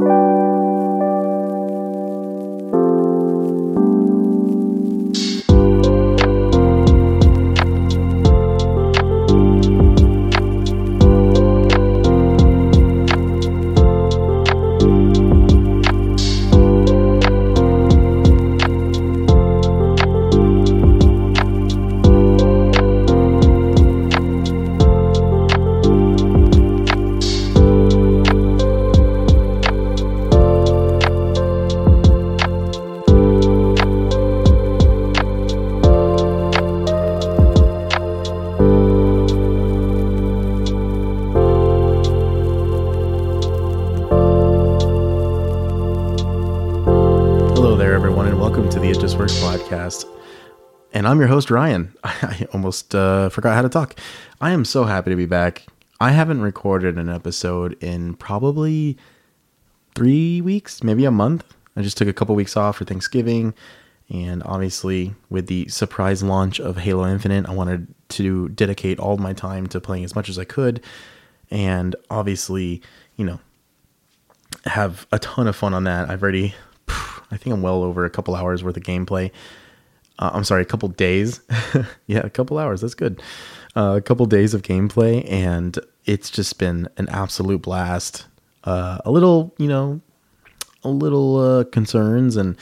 Hello I'm your host, Ryan. I almost uh, forgot how to talk. I am so happy to be back. I haven't recorded an episode in probably three weeks, maybe a month. I just took a couple weeks off for Thanksgiving. And obviously, with the surprise launch of Halo Infinite, I wanted to dedicate all my time to playing as much as I could. And obviously, you know, have a ton of fun on that. I've already, I think I'm well over a couple hours worth of gameplay. Uh, I'm sorry, a couple days. yeah, a couple hours. That's good. Uh, a couple days of gameplay, and it's just been an absolute blast. Uh, a little, you know, a little uh, concerns and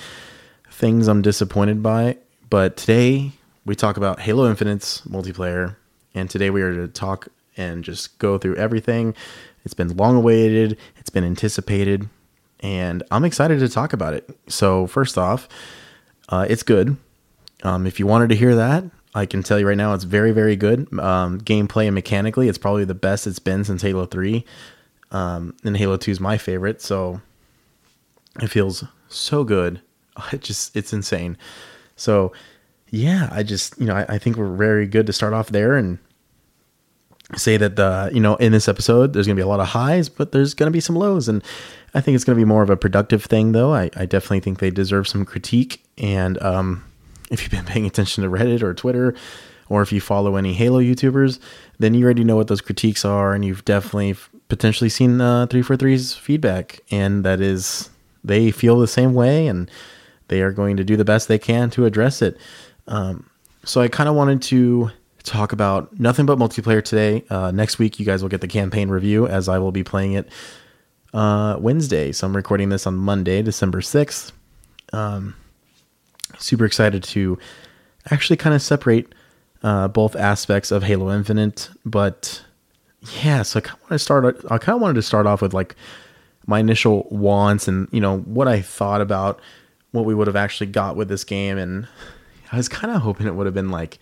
things I'm disappointed by. But today we talk about Halo Infinite's multiplayer, and today we are to talk and just go through everything. It's been long awaited, it's been anticipated, and I'm excited to talk about it. So, first off, uh, it's good. Um, if you wanted to hear that, I can tell you right now it's very, very good. Um, gameplay and mechanically, it's probably the best it's been since Halo 3. Um, and Halo 2 is my favorite, so it feels so good. It just, it's insane. So, yeah, I just, you know, I, I think we're very good to start off there and say that the you know in this episode there's gonna be a lot of highs but there's gonna be some lows and i think it's gonna be more of a productive thing though i, I definitely think they deserve some critique and um, if you've been paying attention to reddit or twitter or if you follow any halo youtubers then you already know what those critiques are and you've definitely potentially seen uh, 343's feedback and that is they feel the same way and they are going to do the best they can to address it um, so i kind of wanted to talk about nothing but multiplayer today. Uh, next week, you guys will get the campaign review as I will be playing it uh, Wednesday. So I'm recording this on Monday, December 6th. Um, super excited to actually kind of separate uh, both aspects of Halo Infinite. But yeah, so I kind of want to start. I kind of wanted to start off with like my initial wants and you know what I thought about what we would have actually got with this game, and I was kind of hoping it would have been like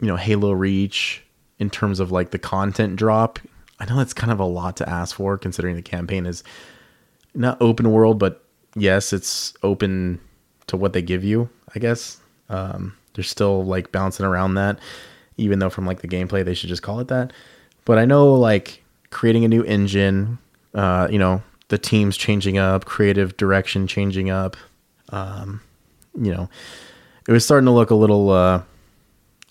you know Halo Reach in terms of like the content drop. I know that's kind of a lot to ask for considering the campaign is not open world, but yes, it's open to what they give you. I guess um, they're still like bouncing around that, even though from like the gameplay they should just call it that. But I know like creating a new engine, uh, you know, the teams changing up, creative direction changing up. Um, you know, it was starting to look a little. Uh,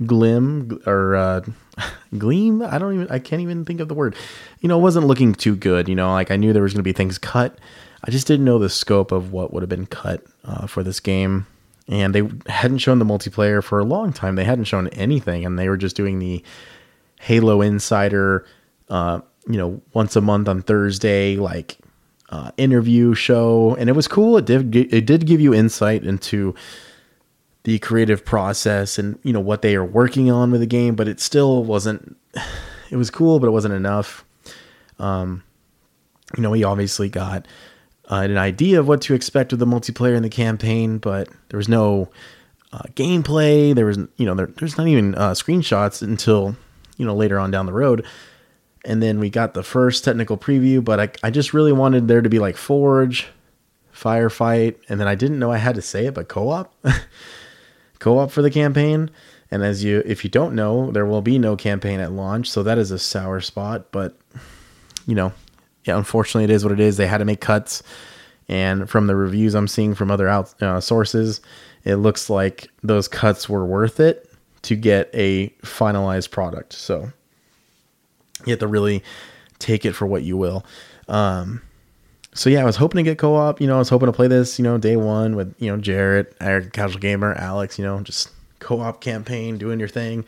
glim or uh, gleam. I don't even. I can't even think of the word. You know, it wasn't looking too good. You know, like I knew there was going to be things cut. I just didn't know the scope of what would have been cut uh, for this game. And they hadn't shown the multiplayer for a long time. They hadn't shown anything, and they were just doing the Halo Insider. Uh, you know, once a month on Thursday, like uh, interview show, and it was cool. It did it did give you insight into the creative process and you know what they are working on with the game, but it still wasn't. It was cool, but it wasn't enough. Um, you know, we obviously got uh, an idea of what to expect with the multiplayer in the campaign, but there was no uh, gameplay. There was, you know, there, there's not even uh, screenshots until you know later on down the road. and then we got the first technical preview, but I, I just really wanted there to be like Forge, Firefight, and then I didn't know I had to say it, but co-op, co-op for the campaign. And as you, if you don't know, there will be no campaign at launch, so that is a sour spot. But you know, yeah, unfortunately, it is what it is. They had to make cuts, and from the reviews I'm seeing from other out uh, sources, it looks like those cuts were worth it to get a finalized product. So you have to really take it for what you will. Um, so yeah, I was hoping to get co-op. You know, I was hoping to play this. You know, day one with you know Jarrett, Eric, Casual Gamer, Alex. You know, just co-op campaign, doing your thing.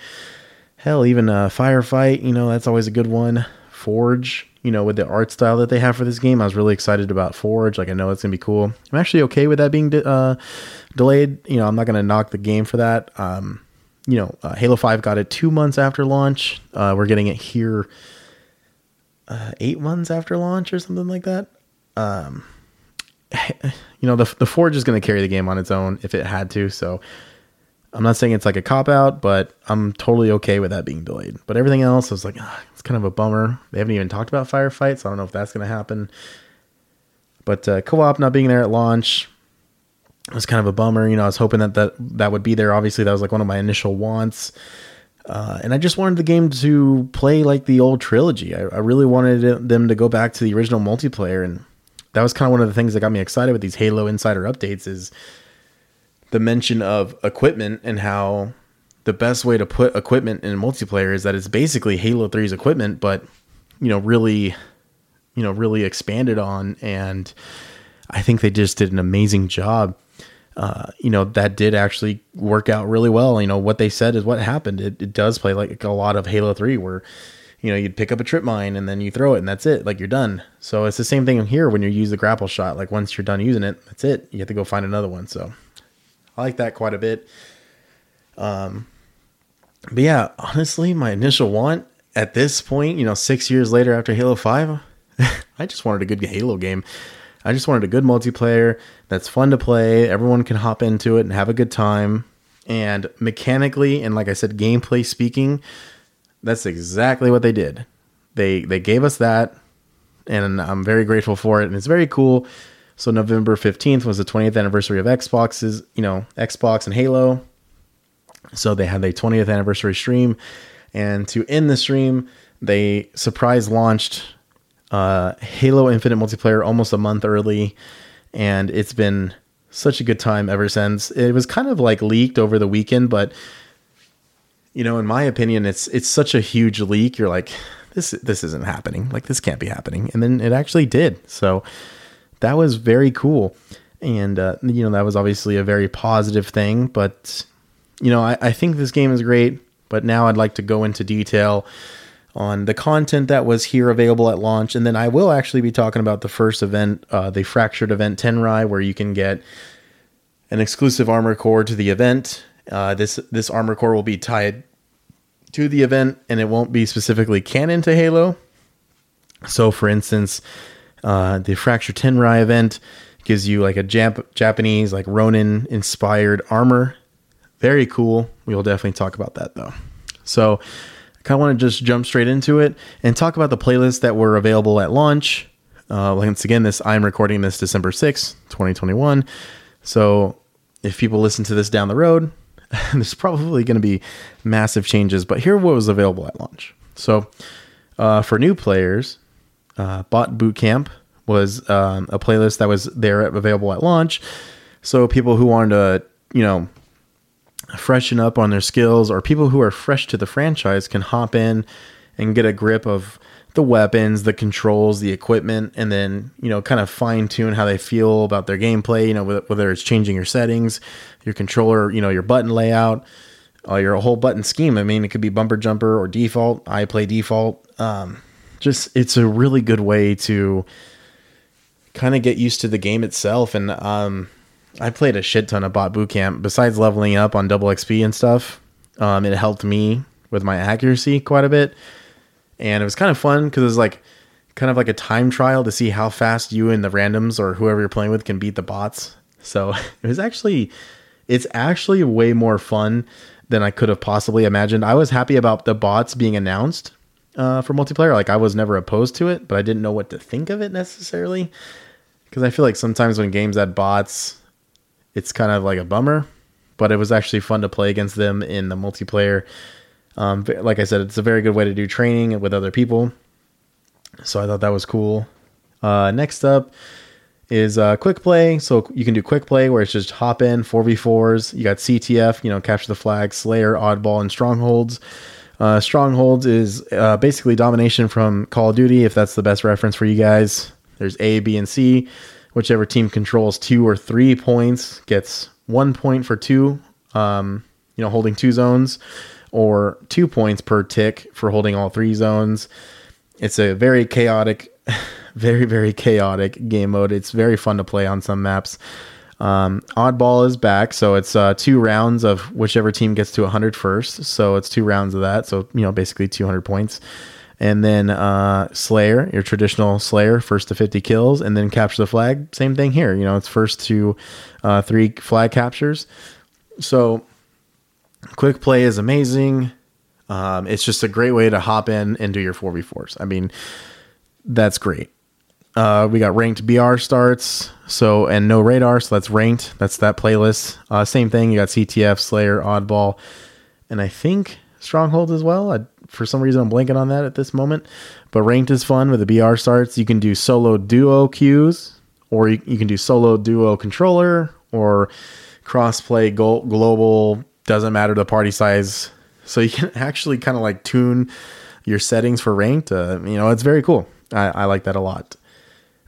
Hell, even a firefight. You know, that's always a good one. Forge. You know, with the art style that they have for this game, I was really excited about Forge. Like, I know it's gonna be cool. I'm actually okay with that being de- uh, delayed. You know, I'm not gonna knock the game for that. Um, you know, uh, Halo 5 got it two months after launch. Uh, we're getting it here uh, eight months after launch or something like that. Um, you know, the, the Forge is going to carry the game on its own if it had to. So I'm not saying it's like a cop out, but I'm totally okay with that being delayed. But everything else I was like, it's kind of a bummer. They haven't even talked about firefights. So I don't know if that's going to happen. But uh, co op not being there at launch, was kind of a bummer. You know, I was hoping that that, that would be there. Obviously, that was like one of my initial wants. Uh, and I just wanted the game to play like the old trilogy. I, I, really wanted them to go back to the original multiplayer, and that was kind of one of the things that got me excited with these Halo Insider updates. Is the mention of equipment and how the best way to put equipment in multiplayer is that it's basically Halo 3's equipment, but you know, really, you know, really expanded on. And I think they just did an amazing job uh, you know, that did actually work out really well. You know, what they said is what happened. It, it does play like a lot of Halo 3 where, you know, you'd pick up a trip mine and then you throw it and that's it. Like you're done. So it's the same thing here when you use the grapple shot. Like once you're done using it, that's it. You have to go find another one. So I like that quite a bit. Um, but yeah, honestly, my initial want at this point, you know, six years later after Halo 5, I just wanted a good Halo game. I just wanted a good multiplayer that's fun to play. Everyone can hop into it and have a good time. And mechanically and like I said, gameplay speaking, that's exactly what they did. They they gave us that, and I'm very grateful for it. And it's very cool. So November 15th was the 20th anniversary of Xbox's, you know, Xbox and Halo. So they had their 20th anniversary stream, and to end the stream, they surprise launched uh, Halo Infinite multiplayer almost a month early, and it's been such a good time ever since. It was kind of like leaked over the weekend, but you know, in my opinion, it's it's such a huge leak. You're like, this this isn't happening. Like this can't be happening, and then it actually did. So that was very cool, and uh, you know that was obviously a very positive thing. But you know, I, I think this game is great. But now I'd like to go into detail on the content that was here available at launch. And then I will actually be talking about the first event, uh, the Fractured Event Tenrai, where you can get an exclusive armor core to the event. Uh, this this armor core will be tied to the event, and it won't be specifically canon to Halo. So, for instance, uh, the Fractured Tenrai event gives you like a Jap- Japanese, like Ronin inspired armor. Very cool. We will definitely talk about that though. So, I kind of want to just jump straight into it and talk about the playlists that were available at launch. Uh, once again, this I'm recording this December 6th, 2021. So if people listen to this down the road, there's probably going to be massive changes. But here what was available at launch. So uh, for new players, uh, Bot Bootcamp was um, a playlist that was there available at launch. So people who wanted to, you know, freshen up on their skills or people who are fresh to the franchise can hop in and get a grip of the weapons, the controls, the equipment, and then, you know, kind of fine tune how they feel about their gameplay, you know, whether it's changing your settings, your controller, you know, your button layout, uh, your whole button scheme. I mean, it could be bumper jumper or default. I play default. Um, just, it's a really good way to kind of get used to the game itself. And, um, I played a shit ton of bot boot camp. Besides leveling up on double XP and stuff, um, it helped me with my accuracy quite a bit, and it was kind of fun because it was like kind of like a time trial to see how fast you and the randoms or whoever you're playing with can beat the bots. So it was actually, it's actually way more fun than I could have possibly imagined. I was happy about the bots being announced uh, for multiplayer. Like I was never opposed to it, but I didn't know what to think of it necessarily. Because I feel like sometimes when games add bots, it's kind of like a bummer. But it was actually fun to play against them in the multiplayer. Um, like I said, it's a very good way to do training with other people. So I thought that was cool. Uh, next up is uh, quick play. So you can do quick play where it's just hop in 4v4s. You got CTF, you know, capture the flag, Slayer, Oddball, and Strongholds. Uh, Strongholds is uh, basically domination from Call of Duty, if that's the best reference for you guys. There's A, B, and C. Whichever team controls two or three points gets one point for two, um, you know, holding two zones, or two points per tick for holding all three zones. It's a very chaotic, very, very chaotic game mode. It's very fun to play on some maps. Um, Oddball is back, so it's uh, two rounds of whichever team gets to 100 first. So it's two rounds of that. So you know, basically 200 points. And then uh, Slayer, your traditional Slayer, first to 50 kills, and then capture the flag. Same thing here. You know, it's first to uh, three flag captures. So quick play is amazing. Um, it's just a great way to hop in and do your 4v4s. I mean, that's great. Uh, we got ranked BR starts, so and no radar, so that's ranked. That's that playlist. Uh, same thing. You got CTF, Slayer, Oddball, and I think Stronghold as well. I, for some reason, I'm blanking on that at this moment. But ranked is fun with the BR starts. You can do solo duo queues, or you, you can do solo duo controller, or crossplay global. Doesn't matter the party size. So you can actually kind of like tune your settings for ranked. Uh, you know, it's very cool. I, I like that a lot.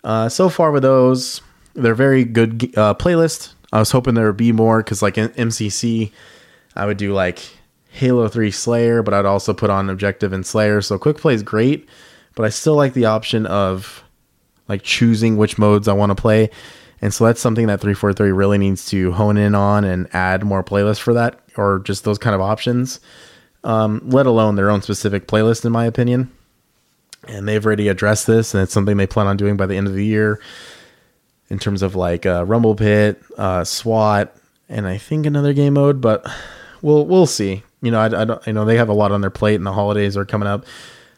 Uh, so far with those, they're very good uh, playlist. I was hoping there would be more because like in MCC, I would do like Halo 3 Slayer, but I'd also put on Objective and Slayer. So quick play is great, but I still like the option of like choosing which modes I want to play. And so that's something that 343 really needs to hone in on and add more playlists for that or just those kind of options, um, let alone their own specific playlist, in my opinion and they've already addressed this, and it's something they plan on doing by the end of the year in terms of like uh, Rumble Pit, uh, SWAT, and I think another game mode. But we'll we'll see. You know, I, I don't. You know, they have a lot on their plate, and the holidays are coming up,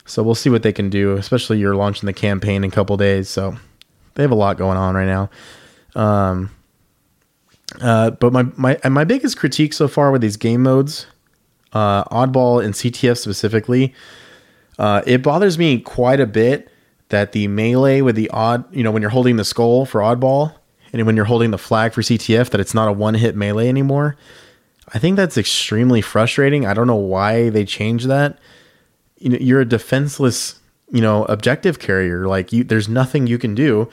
so we'll see what they can do. Especially you're launching the campaign in a couple days, so they have a lot going on right now. Um, uh, but my my my biggest critique so far with these game modes, uh, Oddball and CTF specifically uh, it bothers me quite a bit that the melee with the odd, you know, when you're holding the skull for oddball and when you're holding the flag for CTF, that it's not a one hit melee anymore. I think that's extremely frustrating. I don't know why they changed that. You know, you're a defenseless, you know, objective carrier. Like you, there's nothing you can do.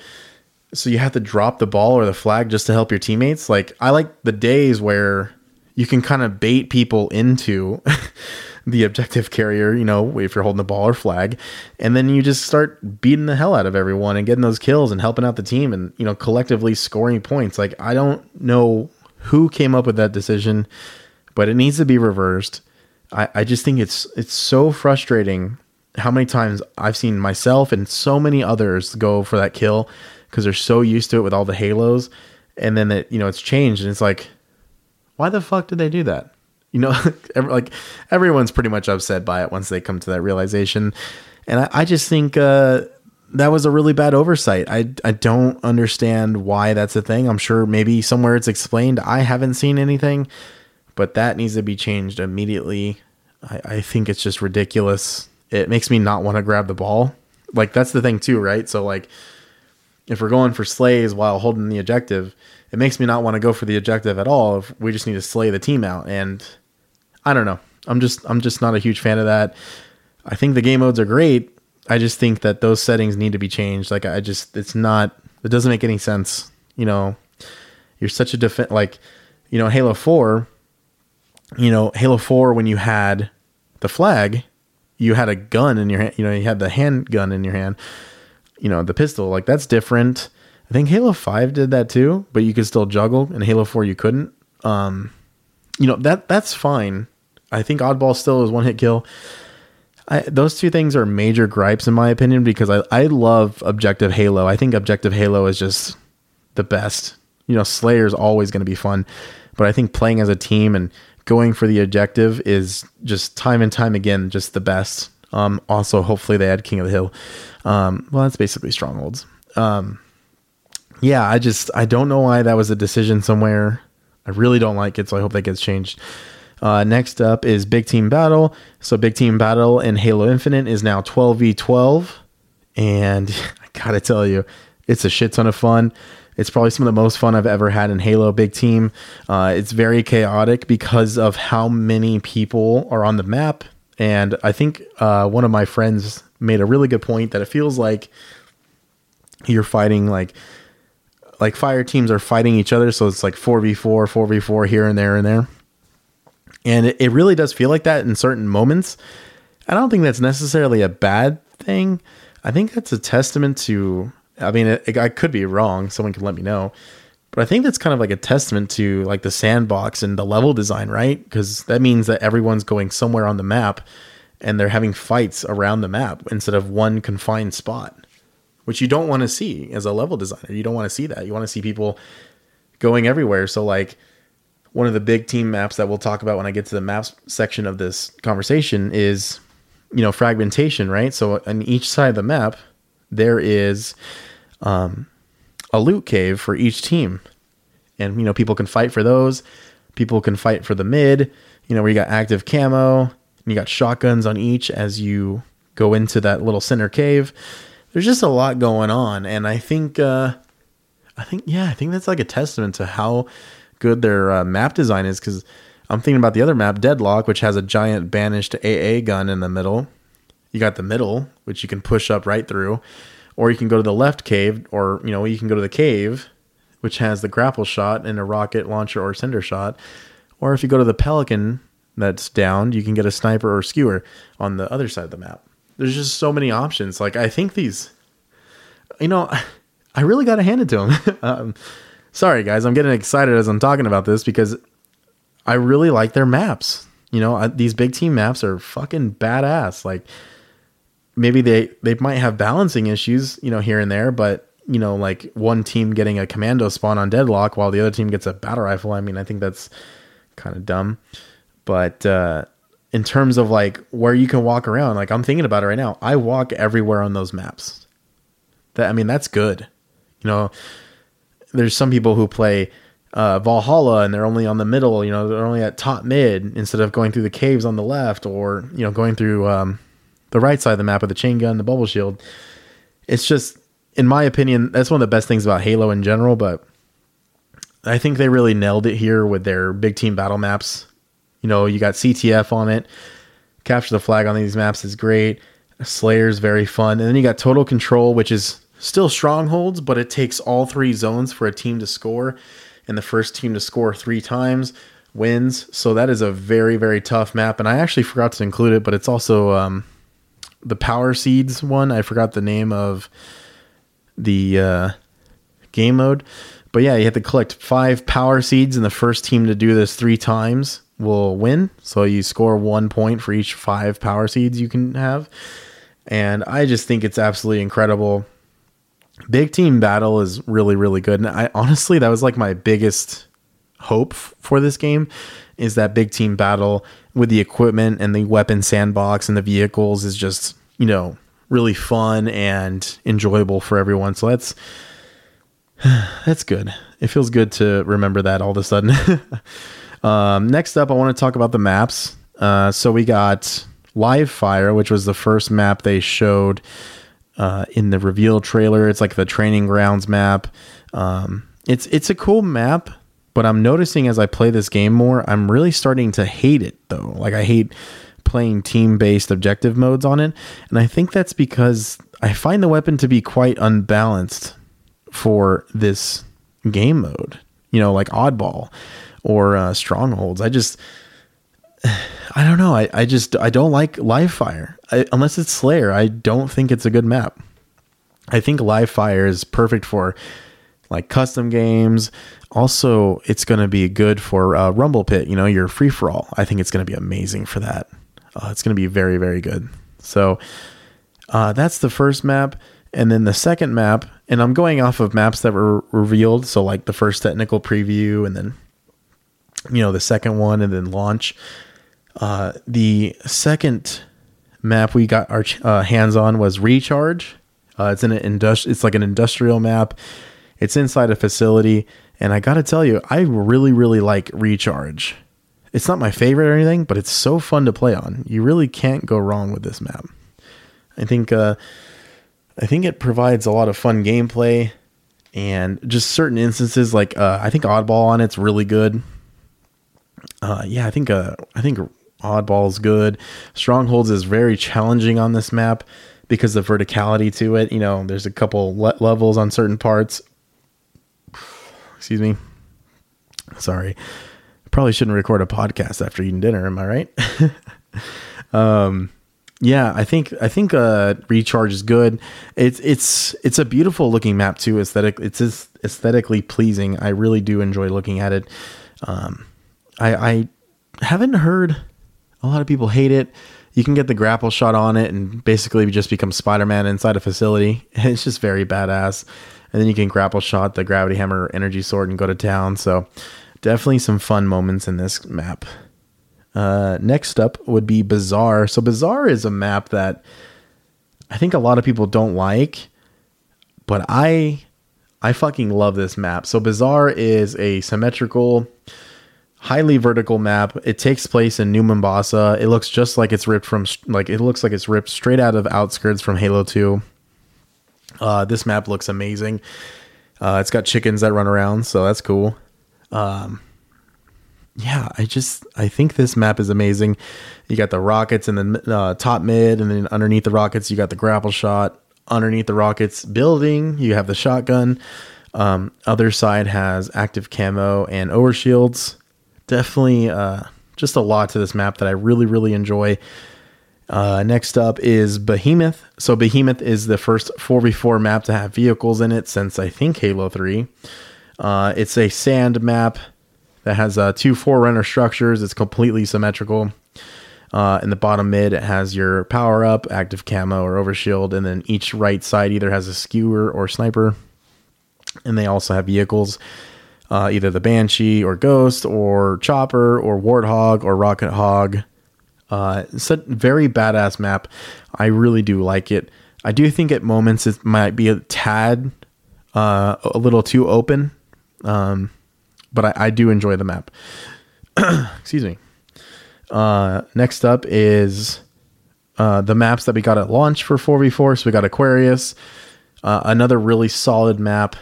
So you have to drop the ball or the flag just to help your teammates. Like I like the days where you can kind of bait people into the objective carrier, you know, if you're holding the ball or flag, and then you just start beating the hell out of everyone and getting those kills and helping out the team and, you know, collectively scoring points. Like, I don't know who came up with that decision, but it needs to be reversed. I, I just think it's it's so frustrating how many times I've seen myself and so many others go for that kill because they're so used to it with all the halos, and then it you know it's changed and it's like, why the fuck did they do that? You know, like everyone's pretty much upset by it once they come to that realization. And I, I just think uh, that was a really bad oversight. I, I don't understand why that's a thing. I'm sure maybe somewhere it's explained. I haven't seen anything, but that needs to be changed immediately. I, I think it's just ridiculous. It makes me not want to grab the ball. Like, that's the thing, too, right? So, like, if we're going for slays while holding the objective, it makes me not want to go for the objective at all if we just need to slay the team out. And I don't know. I'm just I'm just not a huge fan of that. I think the game modes are great. I just think that those settings need to be changed. Like I just it's not it doesn't make any sense. You know, you're such a defense like you know Halo 4 you know Halo 4 when you had the flag, you had a gun in your hand, you know, you had the handgun in your hand. You know, the pistol, like that's different. I think Halo 5 did that too, but you could still juggle and Halo 4 you couldn't. Um you know, that that's fine I think Oddball still is one hit kill. I, those two things are major gripes in my opinion because I, I love Objective Halo. I think Objective Halo is just the best. You know, Slayer is always going to be fun, but I think playing as a team and going for the objective is just time and time again just the best. Um, also, hopefully they add King of the Hill. Um, well, that's basically strongholds. Um, yeah, I just I don't know why that was a decision somewhere. I really don't like it, so I hope that gets changed. Uh, next up is Big Team Battle. So Big Team Battle in Halo Infinite is now 12v12, and I gotta tell you, it's a shit ton of fun. It's probably some of the most fun I've ever had in Halo Big Team. Uh, it's very chaotic because of how many people are on the map. And I think uh, one of my friends made a really good point that it feels like you're fighting like like fire teams are fighting each other. So it's like 4v4, 4v4 here and there and there. And it, it really does feel like that in certain moments. I don't think that's necessarily a bad thing. I think that's a testament to, I mean, it, it, I could be wrong. Someone can let me know. But I think that's kind of like a testament to like the sandbox and the level design, right? Because that means that everyone's going somewhere on the map and they're having fights around the map instead of one confined spot which you don't want to see as a level designer. You don't want to see that. You want to see people going everywhere. So like one of the big team maps that we'll talk about when I get to the maps section of this conversation is you know fragmentation, right? So on each side of the map there is um, a loot cave for each team. And you know people can fight for those. People can fight for the mid, you know, where you got active camo, and you got shotguns on each as you go into that little center cave there's just a lot going on, and I think uh, I think yeah, I think that's like a testament to how good their uh, map design is. Because I'm thinking about the other map, Deadlock, which has a giant banished AA gun in the middle. You got the middle, which you can push up right through, or you can go to the left cave, or you know you can go to the cave, which has the grapple shot and a rocket launcher or cinder shot, or if you go to the Pelican that's downed, you can get a sniper or skewer on the other side of the map there's just so many options. Like I think these, you know, I really got to hand it to them. um, sorry guys, I'm getting excited as I'm talking about this because I really like their maps. You know, I, these big team maps are fucking badass. Like maybe they they might have balancing issues, you know, here and there, but you know, like one team getting a commando spawn on deadlock while the other team gets a battle rifle. I mean, I think that's kind of dumb. But uh in terms of like where you can walk around. Like I'm thinking about it right now. I walk everywhere on those maps. That I mean, that's good. You know, there's some people who play uh, Valhalla and they're only on the middle. You know, they're only at top mid instead of going through the caves on the left or you know going through um, the right side of the map with the chain gun, the bubble shield. It's just, in my opinion, that's one of the best things about Halo in general. But I think they really nailed it here with their big team battle maps. You know, you got CTF on it. Capture the flag on these maps is great. Slayer's very fun. And then you got Total Control, which is still strongholds, but it takes all three zones for a team to score. And the first team to score three times wins. So that is a very, very tough map. And I actually forgot to include it, but it's also um, the Power Seeds one. I forgot the name of the uh, game mode. But yeah, you have to collect five Power Seeds, and the first team to do this three times will win. So you score one point for each five power seeds you can have. And I just think it's absolutely incredible. Big team battle is really, really good. And I honestly, that was like my biggest hope for this game is that big team battle with the equipment and the weapon sandbox and the vehicles is just, you know, really fun and enjoyable for everyone. So that's that's good. It feels good to remember that all of a sudden. Um, next up, I want to talk about the maps. Uh, so we got Live Fire, which was the first map they showed uh, in the reveal trailer. It's like the training grounds map. Um, it's it's a cool map, but I'm noticing as I play this game more, I'm really starting to hate it though. Like I hate playing team based objective modes on it, and I think that's because I find the weapon to be quite unbalanced for this game mode. You know, like oddball or uh, strongholds. I just I don't know. I, I just I don't like live fire I, unless it's Slayer. I don't think it's a good map. I think live fire is perfect for like custom games. Also, it's going to be good for uh, Rumble Pit. You know, your free for all. I think it's going to be amazing for that. Uh, it's going to be very very good. So uh, that's the first map, and then the second map. And I'm going off of maps that were revealed. So like the first technical preview, and then you know, the second one and then launch. Uh, the second map we got our uh, hands on was Recharge. Uh, it's in an industri- It's like an industrial map. It's inside a facility, and I gotta tell you, I really, really like Recharge. It's not my favorite or anything, but it's so fun to play on. You really can't go wrong with this map. I think uh, I think it provides a lot of fun gameplay and just certain instances like uh, I think Oddball on it's really good. Uh, yeah, I think uh, I think Oddball is good. Strongholds is very challenging on this map because of verticality to it. You know, there's a couple le- levels on certain parts. Excuse me. Sorry. Probably shouldn't record a podcast after eating dinner. Am I right? um, yeah, I think I think uh, Recharge is good. It's it's it's a beautiful looking map too. Aesthetic, it's aesthetically pleasing. I really do enjoy looking at it. Um, I, I haven't heard a lot of people hate it. You can get the grapple shot on it and basically just become Spider Man inside a facility. It's just very badass. And then you can grapple shot the gravity hammer energy sword and go to town. So definitely some fun moments in this map. Uh, next up would be Bazaar. So Bazaar is a map that I think a lot of people don't like, but I I fucking love this map. So Bazaar is a symmetrical, highly vertical map. It takes place in New Mombasa. It looks just like it's ripped from like it looks like it's ripped straight out of Outskirts from Halo 2. Uh, this map looks amazing. Uh, it's got chickens that run around, so that's cool. Um, yeah, I just I think this map is amazing. You got the rockets in the uh, top mid, and then underneath the rockets, you got the grapple shot. Underneath the rockets building, you have the shotgun. Um, other side has active camo and overshields. Definitely, uh, just a lot to this map that I really really enjoy. Uh, next up is Behemoth. So Behemoth is the first 4v4 map to have vehicles in it since I think Halo 3. Uh, it's a sand map that has uh, two Forerunner structures. It's completely symmetrical. Uh, in the bottom mid, it has your power up, active camo, or overshield, and then each right side either has a skewer or sniper. And they also have vehicles, uh, either the Banshee or Ghost or Chopper or Warthog or Rocket Hog. Uh, it's a very badass map. I really do like it. I do think at moments it might be a tad uh, a little too open. Um, but I, I do enjoy the map. Excuse me. Uh, next up is uh, the maps that we got at launch for 4v4. So we got Aquarius, uh, another really solid map.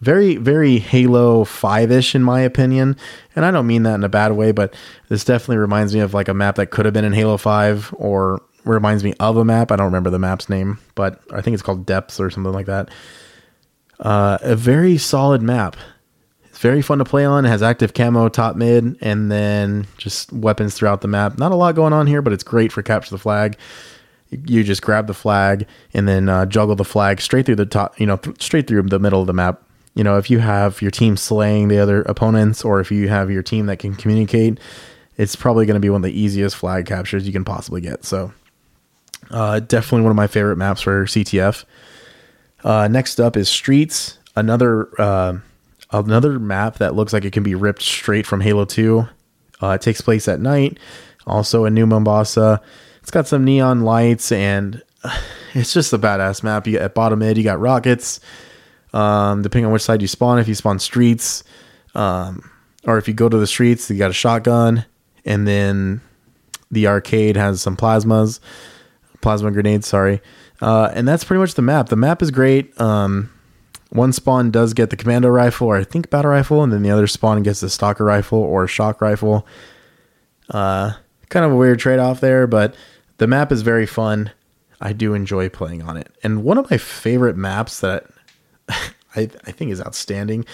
Very, very Halo 5 ish, in my opinion. And I don't mean that in a bad way, but this definitely reminds me of like a map that could have been in Halo 5 or reminds me of a map. I don't remember the map's name, but I think it's called Depths or something like that. Uh, a very solid map It's very fun to play on. It has active camo top mid and then just weapons throughout the map. Not a lot going on here, but it's great for capture the flag. You just grab the flag and then uh, juggle the flag straight through the top, you know, th- straight through the middle of the map. You know, if you have your team slaying the other opponents or if you have your team that can communicate, it's probably going to be one of the easiest flag captures you can possibly get. So, uh, definitely one of my favorite maps for CTF. Uh, next up is Streets, another uh, another map that looks like it can be ripped straight from Halo 2. Uh, it takes place at night, also in New Mombasa. It's got some neon lights and it's just a badass map. You at bottom mid, you got rockets. Um, depending on which side you spawn, if you spawn streets, um, or if you go to the streets, you got a shotgun, and then the arcade has some plasmas, plasma grenades. Sorry, uh, and that's pretty much the map. The map is great. Um, one spawn does get the commando rifle, or I think battle rifle, and then the other spawn gets the stalker rifle or shock rifle. Uh, kind of a weird trade off there, but the map is very fun. I do enjoy playing on it. And one of my favorite maps that I, I think is outstanding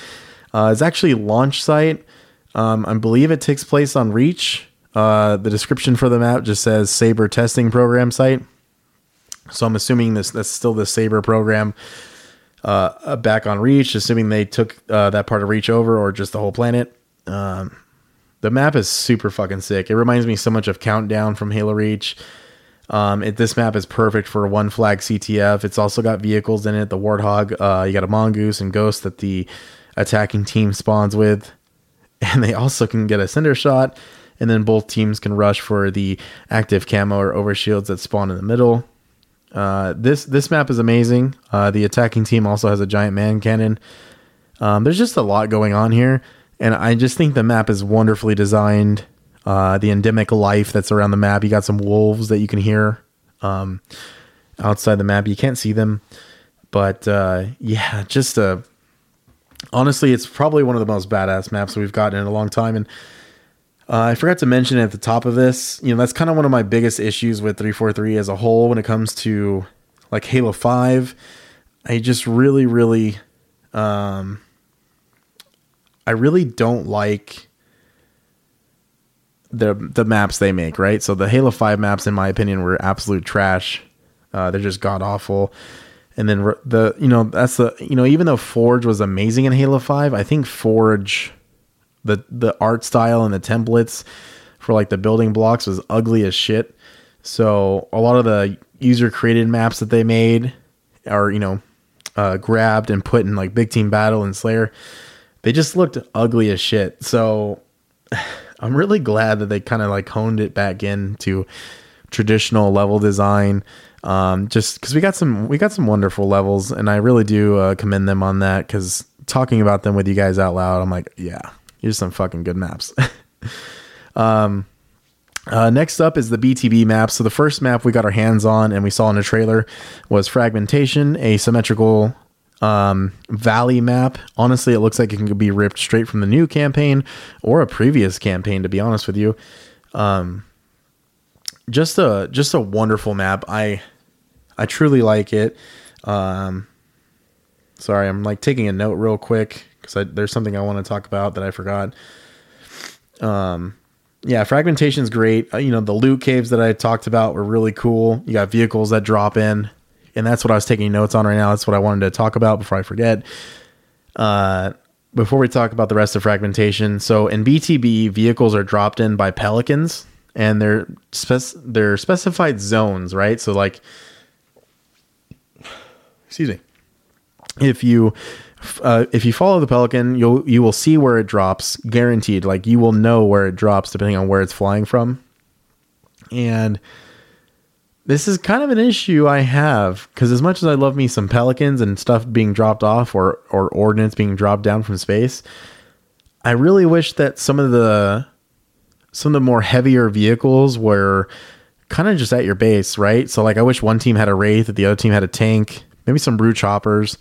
uh, is actually Launch Site. Um, I believe it takes place on Reach. Uh, the description for the map just says Saber Testing Program Site. So I'm assuming this that's still the Saber program uh, back on Reach, assuming they took uh, that part of Reach over or just the whole planet. Um, the map is super fucking sick. It reminds me so much of Countdown from Halo Reach. Um, it, this map is perfect for one flag CTF. It's also got vehicles in it. The Warthog, uh, you got a Mongoose and Ghost that the attacking team spawns with, and they also can get a Cinder Shot and then both teams can rush for the active camo or overshields that spawn in the middle. Uh, this this map is amazing. Uh, the attacking team also has a giant man cannon. Um, there's just a lot going on here, and I just think the map is wonderfully designed. Uh, the endemic life that's around the map. You got some wolves that you can hear um, outside the map. You can't see them, but uh, yeah, just a honestly, it's probably one of the most badass maps we've gotten in a long time. And uh, I forgot to mention at the top of this, you know, that's kind of one of my biggest issues with 343 as a whole when it comes to like Halo 5. I just really, really, um, I really don't like the the maps they make, right? So the Halo 5 maps, in my opinion, were absolute trash. Uh, they're just god awful. And then the you know that's the you know even though Forge was amazing in Halo Five, I think Forge, the the art style and the templates for like the building blocks was ugly as shit. So a lot of the user created maps that they made are you know uh, grabbed and put in like Big Team Battle and Slayer. They just looked ugly as shit. So I'm really glad that they kind of like honed it back into traditional level design um, just because we got some we got some wonderful levels, and I really do uh, commend them on that. Because talking about them with you guys out loud, I'm like, yeah, here's some fucking good maps. um, uh, next up is the BTB map. So the first map we got our hands on and we saw in the trailer was Fragmentation, a symmetrical um, valley map. Honestly, it looks like it can be ripped straight from the new campaign or a previous campaign. To be honest with you, um, just a just a wonderful map. I I truly like it. Um, sorry, I'm like taking a note real quick because there's something I want to talk about that I forgot. Um, yeah, fragmentation is great. Uh, you know, the loot caves that I talked about were really cool. You got vehicles that drop in, and that's what I was taking notes on right now. That's what I wanted to talk about before I forget. Uh, before we talk about the rest of fragmentation, so in BTB, vehicles are dropped in by pelicans, and they're spec- they're specified zones, right? So like excuse me. If you uh, if you follow the pelican, you'll you will see where it drops, guaranteed. Like you will know where it drops depending on where it's flying from. And this is kind of an issue I have because as much as I love me some pelicans and stuff being dropped off or or ordnance being dropped down from space, I really wish that some of the some of the more heavier vehicles were kind of just at your base, right? So like I wish one team had a wraith, that the other team had a tank, maybe some brute choppers.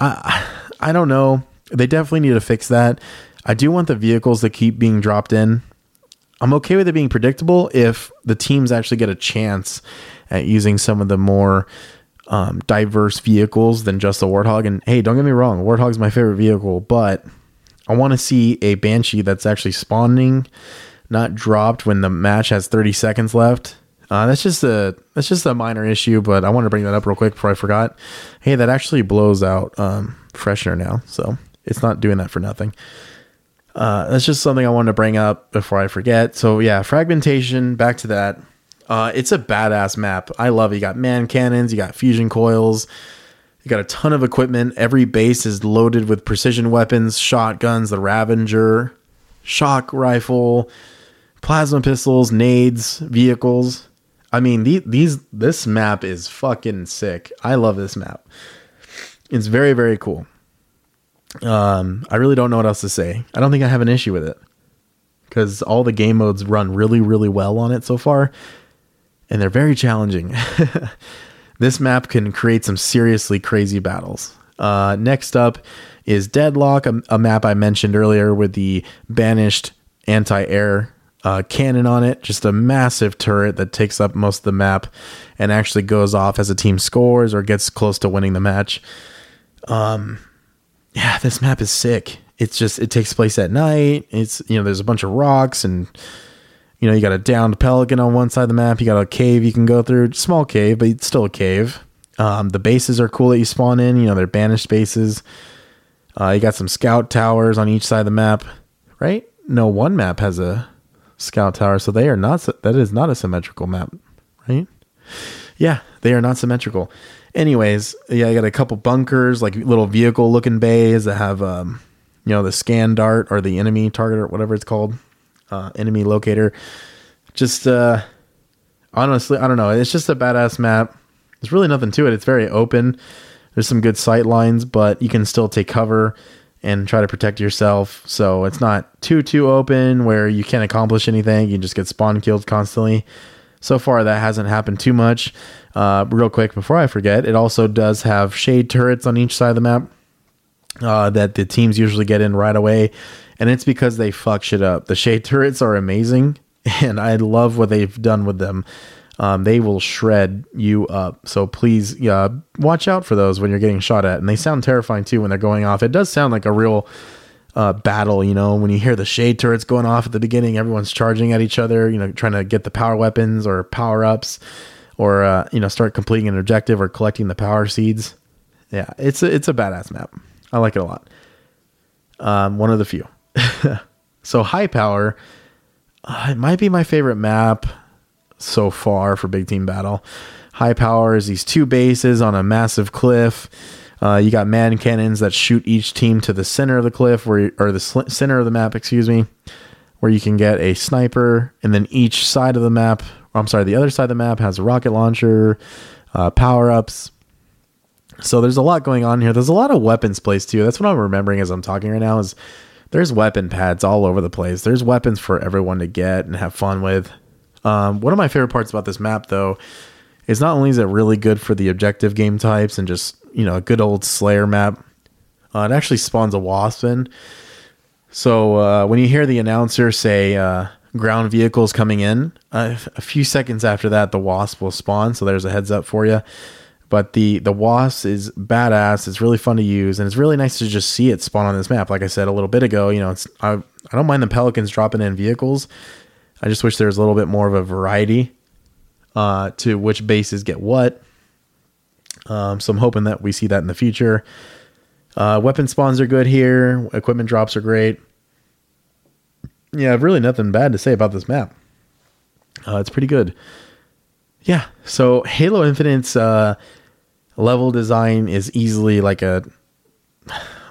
I I don't know. They definitely need to fix that. I do want the vehicles that keep being dropped in. I'm okay with it being predictable if the teams actually get a chance at using some of the more um, diverse vehicles than just the Warthog. And hey, don't get me wrong, Warthog's my favorite vehicle, but I want to see a Banshee that's actually spawning, not dropped when the match has 30 seconds left. Uh, that's just a that's just a minor issue, but I want to bring that up real quick before I forgot. Hey, that actually blows out um, freshener now, so it's not doing that for nothing. Uh, that's just something I wanted to bring up before I forget. So yeah, fragmentation. Back to that. Uh, it's a badass map. I love it. You got man cannons. You got fusion coils. You got a ton of equipment. Every base is loaded with precision weapons, shotguns, the Ravager, shock rifle, plasma pistols, nades, vehicles. I mean, the, these this map is fucking sick. I love this map. It's very very cool. Um, I really don't know what else to say. I don't think I have an issue with it because all the game modes run really really well on it so far, and they're very challenging. this map can create some seriously crazy battles. Uh, next up is Deadlock, a, a map I mentioned earlier with the banished anti-air uh, cannon on it, just a massive turret that takes up most of the map and actually goes off as a team scores or gets close to winning the match. Um, yeah, this map is sick. It's just it takes place at night. It's you know there's a bunch of rocks and you know you got a downed pelican on one side of the map. You got a cave you can go through, small cave, but it's still a cave. Um, the bases are cool that you spawn in. You know they're banished bases. Uh, you got some scout towers on each side of the map, right? No, one map has a scout tower. So they are not, that is not a symmetrical map, right? Yeah, they are not symmetrical. Anyways, yeah, I got a couple bunkers, like little vehicle looking bays that have, um, you know, the scan dart or the enemy target or whatever it's called. uh, enemy locator. Just uh, honestly, I don't know. It's just a badass map. There's really nothing to it. It's very open. There's some good sight lines, but you can still take cover and try to protect yourself. So it's not too too open where you can't accomplish anything. You just get spawn killed constantly. So far, that hasn't happened too much. Uh, real quick before I forget, it also does have shade turrets on each side of the map uh, that the teams usually get in right away, and it's because they fuck shit up. The shade turrets are amazing, and I love what they've done with them. Um, they will shred you up. So please, yeah, watch out for those when you're getting shot at, and they sound terrifying too when they're going off. It does sound like a real uh, battle. You know, when you hear the shade turrets going off at the beginning, everyone's charging at each other. You know, trying to get the power weapons or power ups, or uh, you know, start completing an objective or collecting the power seeds. Yeah, it's a, it's a badass map. I like it a lot. Um, one of the few. so high power, uh, it might be my favorite map so far for big team battle. High power is these two bases on a massive cliff. Uh, you got man cannons that shoot each team to the center of the cliff, where or the sl- center of the map, excuse me, where you can get a sniper, and then each side of the map, I'm sorry, the other side of the map has a rocket launcher, uh, power ups. So there's a lot going on here. There's a lot of weapons placed too. That's what I'm remembering as I'm talking right now. Is there's weapon pads all over the place. There's weapons for everyone to get and have fun with. Um, one of my favorite parts about this map, though, is not only is it really good for the objective game types and just you know a good old Slayer map, uh, it actually spawns a wasp in. So uh, when you hear the announcer say uh, ground vehicles coming in, uh, a few seconds after that, the wasp will spawn. So there's a heads up for you. But the the wasp is badass. It's really fun to use, and it's really nice to just see it spawn on this map. Like I said a little bit ago, you know, it's I I don't mind the pelicans dropping in vehicles. I just wish there was a little bit more of a variety uh, to which bases get what. Um, so I'm hoping that we see that in the future. Uh, weapon spawns are good here. Equipment drops are great. Yeah, I have really nothing bad to say about this map. Uh, it's pretty good. Yeah, so Halo Infinite's uh, level design is easily like a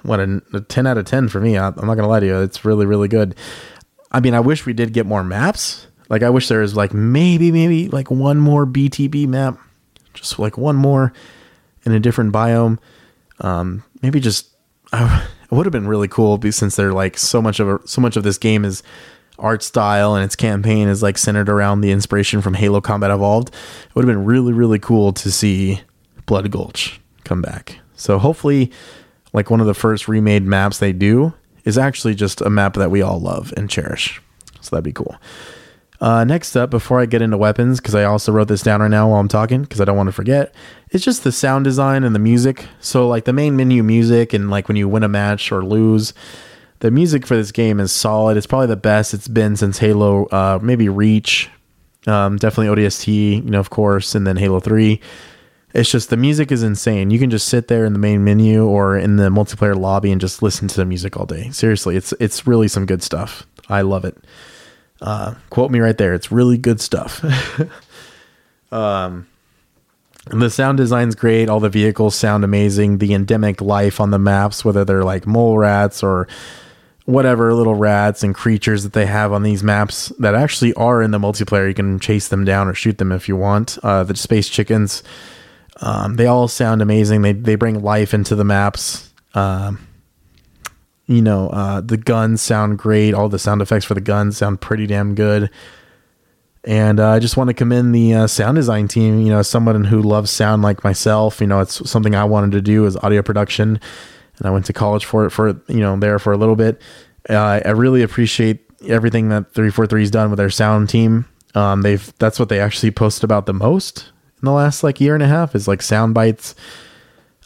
what a, a 10 out of 10 for me. I, I'm not gonna lie to you, it's really really good. I mean, I wish we did get more maps. Like, I wish there was like maybe, maybe like one more BTB map, just like one more in a different biome. Um, maybe just I, it would have been really cool since they're like so much of a, so much of this game is art style and its campaign is like centered around the inspiration from Halo Combat Evolved. It would have been really really cool to see Blood Gulch come back. So hopefully, like one of the first remade maps they do is actually just a map that we all love and cherish. So that'd be cool. Uh, next up, before I get into weapons, because I also wrote this down right now while I'm talking, because I don't want to forget, it's just the sound design and the music. So, like the main menu music, and like when you win a match or lose, the music for this game is solid. It's probably the best it's been since Halo, uh, maybe Reach, um, definitely ODST, you know, of course, and then Halo 3. It's just the music is insane. You can just sit there in the main menu or in the multiplayer lobby and just listen to the music all day. Seriously, it's it's really some good stuff. I love it. Uh, quote me right there. It's really good stuff. um, the sound design's great. All the vehicles sound amazing. The endemic life on the maps, whether they're like mole rats or whatever little rats and creatures that they have on these maps that actually are in the multiplayer. You can chase them down or shoot them if you want. Uh, the space chickens, um, they all sound amazing. They they bring life into the maps. Um, you know, uh, the guns sound great. All the sound effects for the guns sound pretty damn good. And uh, I just want to commend the uh, sound design team. You know, someone who loves sound like myself. You know, it's something I wanted to do is audio production, and I went to college for it for you know there for a little bit. Uh, I really appreciate everything that 343's done with their sound team. Um, they've that's what they actually post about the most in the last like year and a half is like sound bites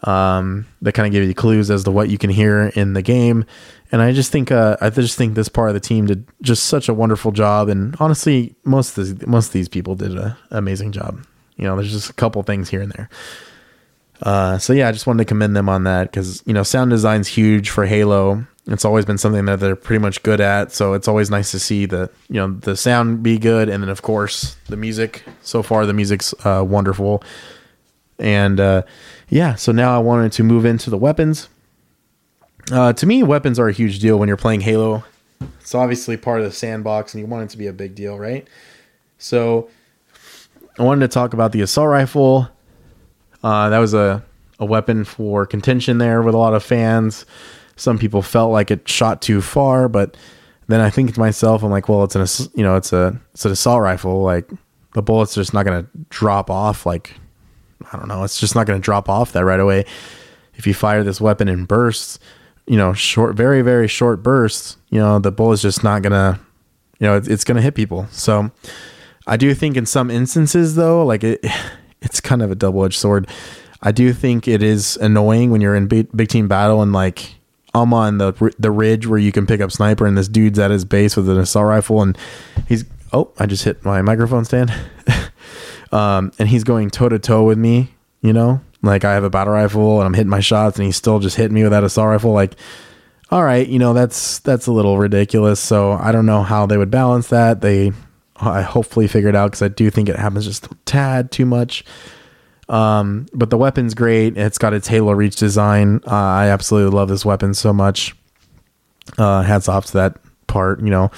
um, that kind of give you clues as to what you can hear in the game. And I just think uh, I just think this part of the team did just such a wonderful job. And honestly, most of the, most of these people did an amazing job. You know, there's just a couple things here and there. Uh, so yeah, I just wanted to commend them on that because you know sound design's huge for Halo. It's always been something that they're pretty much good at. So it's always nice to see the you know the sound be good, and then of course the music. So far, the music's uh, wonderful. And uh, yeah, so now I wanted to move into the weapons. Uh, to me, weapons are a huge deal when you're playing Halo. it's obviously part of the sandbox, and you want it to be a big deal, right? So I wanted to talk about the assault rifle. Uh, that was a, a weapon for contention there with a lot of fans. Some people felt like it shot too far, but then I think to myself, I'm like, well, it's an you know, it's a it's an assault rifle. Like the bullet's just not gonna drop off. Like I don't know, it's just not gonna drop off that right away. If you fire this weapon in bursts, you know, short, very very short bursts, you know, the bullet's just not gonna, you know, it's, it's gonna hit people. So I do think in some instances though, like it, it's kind of a double edged sword. I do think it is annoying when you're in big, big team battle and like I'm on the the ridge where you can pick up sniper, and this dude's at his base with an assault rifle, and he's oh, I just hit my microphone stand, um, and he's going toe to toe with me. You know, like I have a battle rifle and I'm hitting my shots, and he's still just hitting me with that assault rifle. Like, all right, you know that's that's a little ridiculous. So I don't know how they would balance that. They I hopefully figured out because I do think it happens just a tad too much. Um, but the weapon's great. It's got its Halo Reach design. Uh, I absolutely love this weapon so much. Uh, hats off to that part. You know,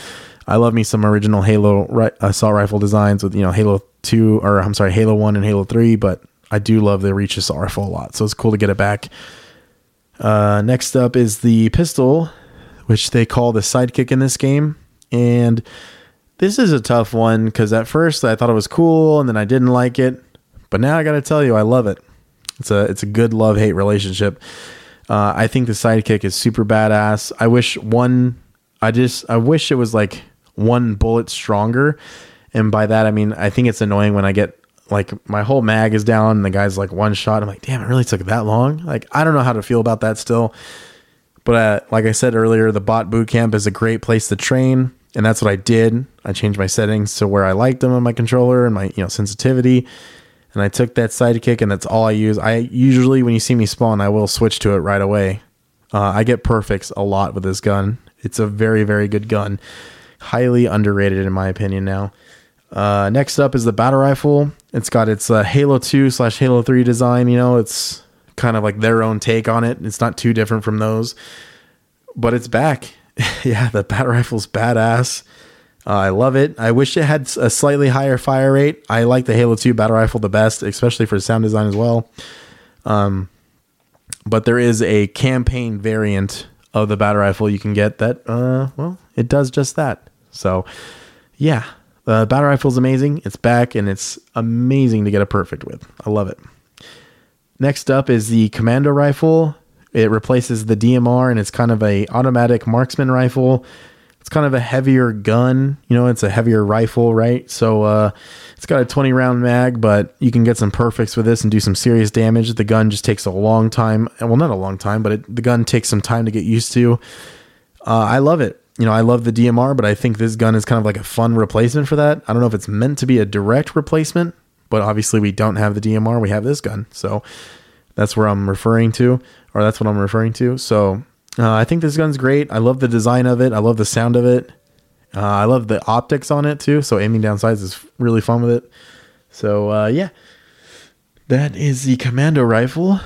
I love me some original Halo ri- assault rifle designs with you know Halo Two or I'm sorry Halo One and Halo Three, but I do love the Reach rifle a lot. So it's cool to get it back. Uh, next up is the pistol, which they call the sidekick in this game, and this is a tough one because at first I thought it was cool and then I didn't like it. But now I got to tell you, I love it. It's a it's a good love hate relationship. Uh, I think the sidekick is super badass. I wish one. I just I wish it was like one bullet stronger, and by that I mean I think it's annoying when I get like my whole mag is down and the guy's like one shot. I'm like, damn, it really took that long. Like I don't know how to feel about that still. But uh, like I said earlier, the bot boot camp is a great place to train, and that's what I did. I changed my settings to where I liked them on my controller and my you know sensitivity and I took that sidekick, and that's all I use. I usually, when you see me spawn, I will switch to it right away. Uh, I get perfects a lot with this gun. It's a very, very good gun. Highly underrated, in my opinion, now. Uh, next up is the battle rifle. It's got its uh, Halo 2 slash Halo 3 design. You know, it's kind of like their own take on it. It's not too different from those, but it's back. yeah, the battle rifle's badass. Uh, I love it. I wish it had a slightly higher fire rate. I like the Halo 2 battle rifle the best, especially for sound design as well. Um, but there is a campaign variant of the battle rifle you can get that, uh, well, it does just that. So, yeah, the battle rifle is amazing. It's back and it's amazing to get a perfect with. I love it. Next up is the commando rifle. It replaces the DMR and it's kind of a automatic marksman rifle it's kind of a heavier gun. You know, it's a heavier rifle, right? So uh, it's got a 20 round mag, but you can get some perfects with this and do some serious damage. The gun just takes a long time. Well, not a long time, but it, the gun takes some time to get used to. Uh, I love it. You know, I love the DMR, but I think this gun is kind of like a fun replacement for that. I don't know if it's meant to be a direct replacement, but obviously we don't have the DMR. We have this gun. So that's where I'm referring to, or that's what I'm referring to. So uh, I think this gun's great. I love the design of it. I love the sound of it. Uh, I love the optics on it too. So aiming down sights is really fun with it. So uh, yeah, that is the commando rifle.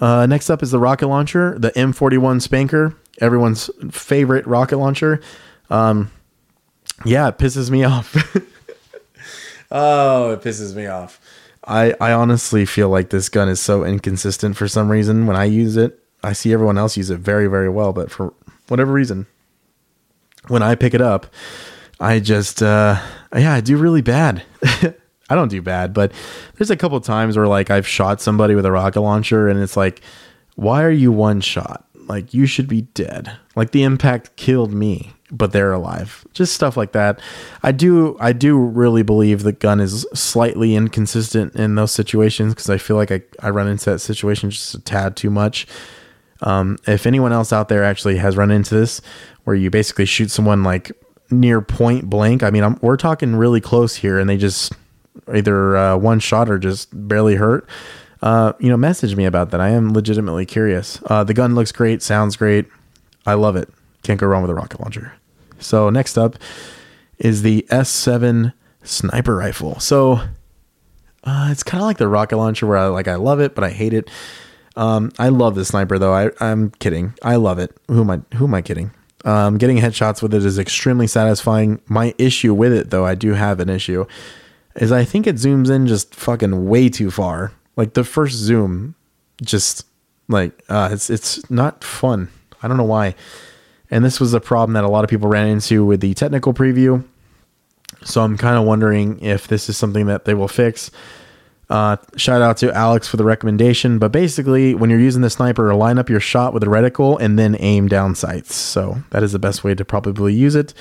Uh, next up is the rocket launcher, the M41 Spanker, everyone's favorite rocket launcher. Um, yeah, it pisses me off. oh, it pisses me off. I, I honestly feel like this gun is so inconsistent for some reason when I use it. I see everyone else use it very, very well, but for whatever reason, when I pick it up, I just, uh, yeah, I do really bad. I don't do bad, but there's a couple times where like I've shot somebody with a rocket launcher and it's like, why are you one shot? Like you should be dead. Like the impact killed me, but they're alive. Just stuff like that. I do I do really believe the gun is slightly inconsistent in those situations because I feel like I, I run into that situation just a tad too much. Um, if anyone else out there actually has run into this, where you basically shoot someone like near point blank, I mean, I'm, we're talking really close here, and they just either uh, one shot or just barely hurt. Uh, you know, message me about that. I am legitimately curious. Uh, the gun looks great, sounds great. I love it. Can't go wrong with a rocket launcher. So next up is the S7 sniper rifle. So uh, it's kind of like the rocket launcher where I like I love it, but I hate it. Um, I love the sniper though. I, I'm kidding. I love it. Who am I? Who am I kidding? Um, getting headshots with it is extremely satisfying. My issue with it, though, I do have an issue, is I think it zooms in just fucking way too far. Like the first zoom, just like uh, it's it's not fun. I don't know why. And this was a problem that a lot of people ran into with the technical preview. So I'm kind of wondering if this is something that they will fix. Uh, shout out to Alex for the recommendation. But basically, when you're using the sniper, line up your shot with the reticle and then aim down sights. So that is the best way to probably use it.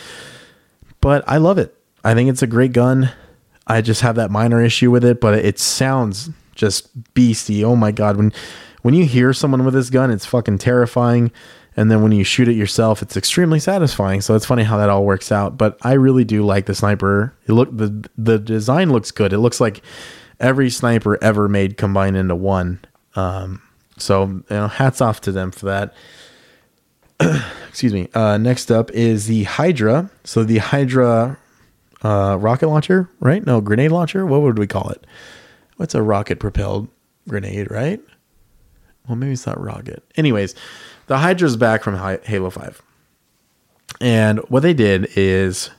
But I love it. I think it's a great gun. I just have that minor issue with it, but it sounds just beastie. Oh my god, when when you hear someone with this gun, it's fucking terrifying. And then when you shoot it yourself, it's extremely satisfying. So it's funny how that all works out. But I really do like the sniper. It look the the design looks good. It looks like every sniper ever made combined into one. Um, so you know, hats off to them for that. Excuse me. Uh, next up is the Hydra. So the Hydra uh, rocket launcher, right? No, grenade launcher. What would we call it? What's a rocket propelled grenade, right? Well, maybe it's not rocket. Anyways, the Hydra's back from Halo 5. And what they did is,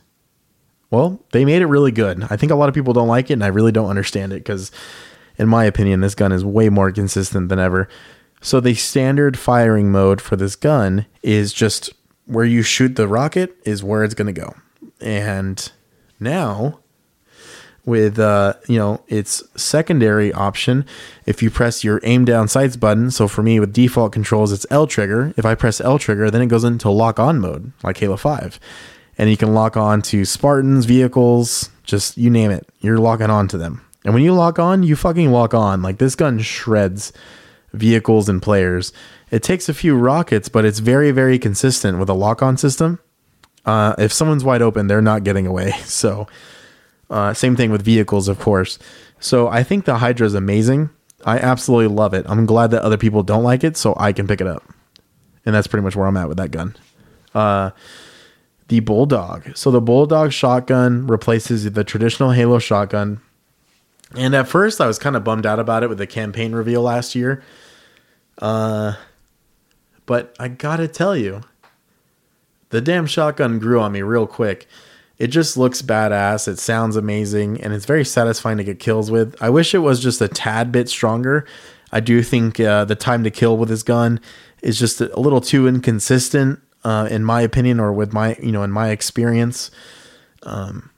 well, they made it really good. I think a lot of people don't like it, and I really don't understand it because, in my opinion, this gun is way more consistent than ever. So, the standard firing mode for this gun is just where you shoot the rocket, is where it's going to go. And now with uh, you know its secondary option if you press your aim down sights button. So for me with default controls it's l trigger. If i press l trigger then it goes into lock on mode like halo 5 and you can lock on to spartans vehicles just you name it. You're locking on to them. And when you lock on you fucking lock on. Like this gun shreds vehicles and players. It takes a few rockets but it's very very consistent with a lock on system. Uh, if someone's wide open they're not getting away. So uh, same thing with vehicles, of course. So I think the Hydra is amazing. I absolutely love it. I'm glad that other people don't like it, so I can pick it up. And that's pretty much where I'm at with that gun. Uh, the Bulldog. So the Bulldog shotgun replaces the traditional Halo shotgun. And at first, I was kind of bummed out about it with the campaign reveal last year. Uh, but I gotta tell you, the damn shotgun grew on me real quick. It just looks badass. It sounds amazing, and it's very satisfying to get kills with. I wish it was just a tad bit stronger. I do think uh, the time to kill with this gun is just a little too inconsistent, uh, in my opinion, or with my you know in my experience. Um,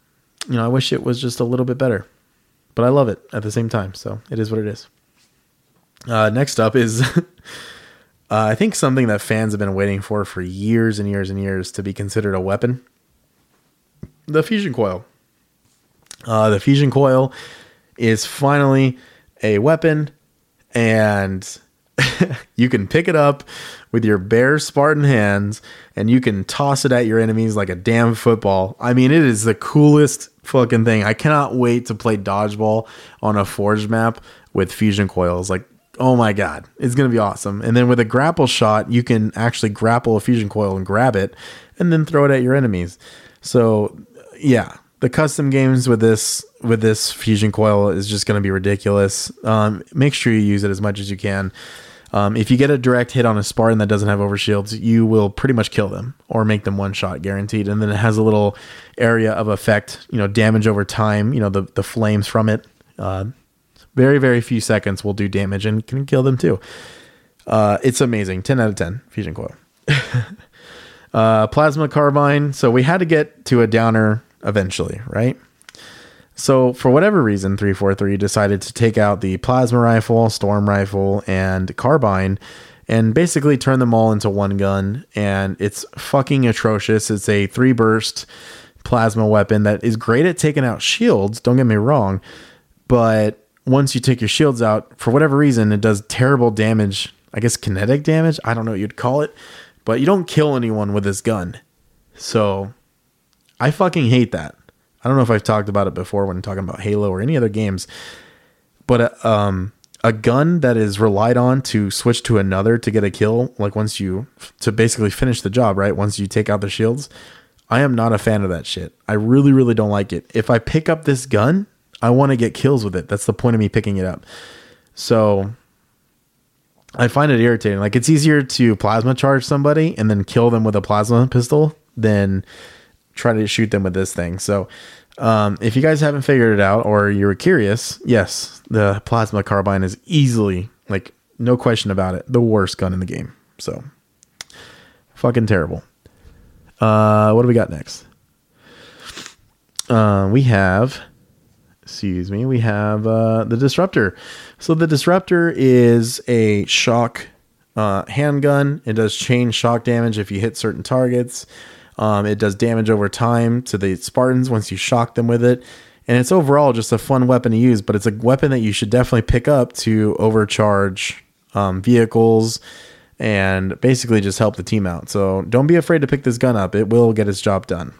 you know, I wish it was just a little bit better, but I love it at the same time. So it is what it is. Uh, next up is. Uh, I think something that fans have been waiting for for years and years and years to be considered a weapon the fusion coil. Uh, the fusion coil is finally a weapon, and you can pick it up with your bare Spartan hands and you can toss it at your enemies like a damn football. I mean, it is the coolest fucking thing. I cannot wait to play dodgeball on a forge map with fusion coils. Like, oh my god, it's gonna be awesome. And then with a grapple shot, you can actually grapple a fusion coil and grab it and then throw it at your enemies. So yeah, the custom games with this with this fusion coil is just going to be ridiculous. Um, make sure you use it as much as you can. Um, if you get a direct hit on a Spartan that doesn't have overshields, you will pretty much kill them or make them one shot guaranteed. And then it has a little area of effect, you know, damage over time. You know, the the flames from it. Uh, very very few seconds will do damage and can kill them too. Uh, it's amazing. Ten out of ten fusion coil. uh, plasma carbine. So we had to get to a downer eventually, right? So, for whatever reason, 343 decided to take out the plasma rifle, storm rifle, and carbine and basically turn them all into one gun. And it's fucking atrocious. It's a three burst plasma weapon that is great at taking out shields, don't get me wrong. But once you take your shields out, for whatever reason, it does terrible damage. I guess kinetic damage. I don't know what you'd call it. But you don't kill anyone with this gun. So I fucking hate that. I don't know if I've talked about it before when talking about Halo or any other games, but a, uh, um, a gun that is relied on to switch to another to get a kill, like once you to basically finish the job, right? Once you take out the shields, I am not a fan of that shit. I really, really don't like it. If I pick up this gun, I want to get kills with it. That's the point of me picking it up. So I find it irritating. Like it's easier to plasma charge somebody and then kill them with a plasma pistol than try to shoot them with this thing. So, um, if you guys haven't figured it out or you were curious, yes, the plasma carbine is easily, like, no question about it, the worst gun in the game. So, fucking terrible. Uh, what do we got next? Uh, we have, excuse me, we have uh, the disruptor. So the disruptor is a shock uh, handgun. It does chain shock damage if you hit certain targets. Um, it does damage over time to the Spartans once you shock them with it. And it's overall just a fun weapon to use, but it's a weapon that you should definitely pick up to overcharge um, vehicles and basically just help the team out. So don't be afraid to pick this gun up, it will get its job done.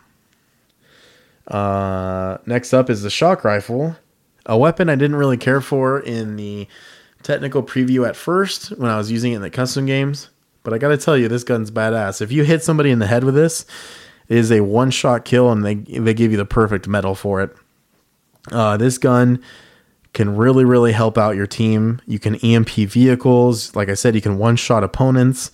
Uh, next up is the shock rifle, a weapon I didn't really care for in the technical preview at first when I was using it in the custom games. But I got to tell you, this gun's badass. If you hit somebody in the head with this, it is a one shot kill, and they they give you the perfect medal for it. Uh, this gun can really really help out your team. You can EMP vehicles. Like I said, you can one shot opponents.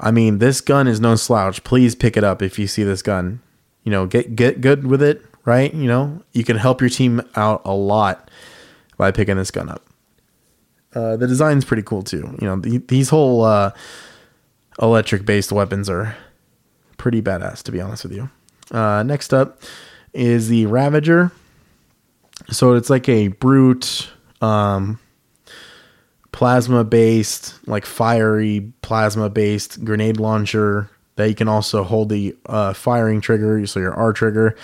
I mean, this gun is no slouch. Please pick it up if you see this gun. You know, get get good with it, right? You know, you can help your team out a lot by picking this gun up. Uh, the design's pretty cool too. You know, the, these whole uh, electric based weapons are pretty badass, to be honest with you. Uh, next up is the Ravager. So it's like a brute, um, plasma based, like fiery plasma based grenade launcher that you can also hold the uh, firing trigger, so your R trigger.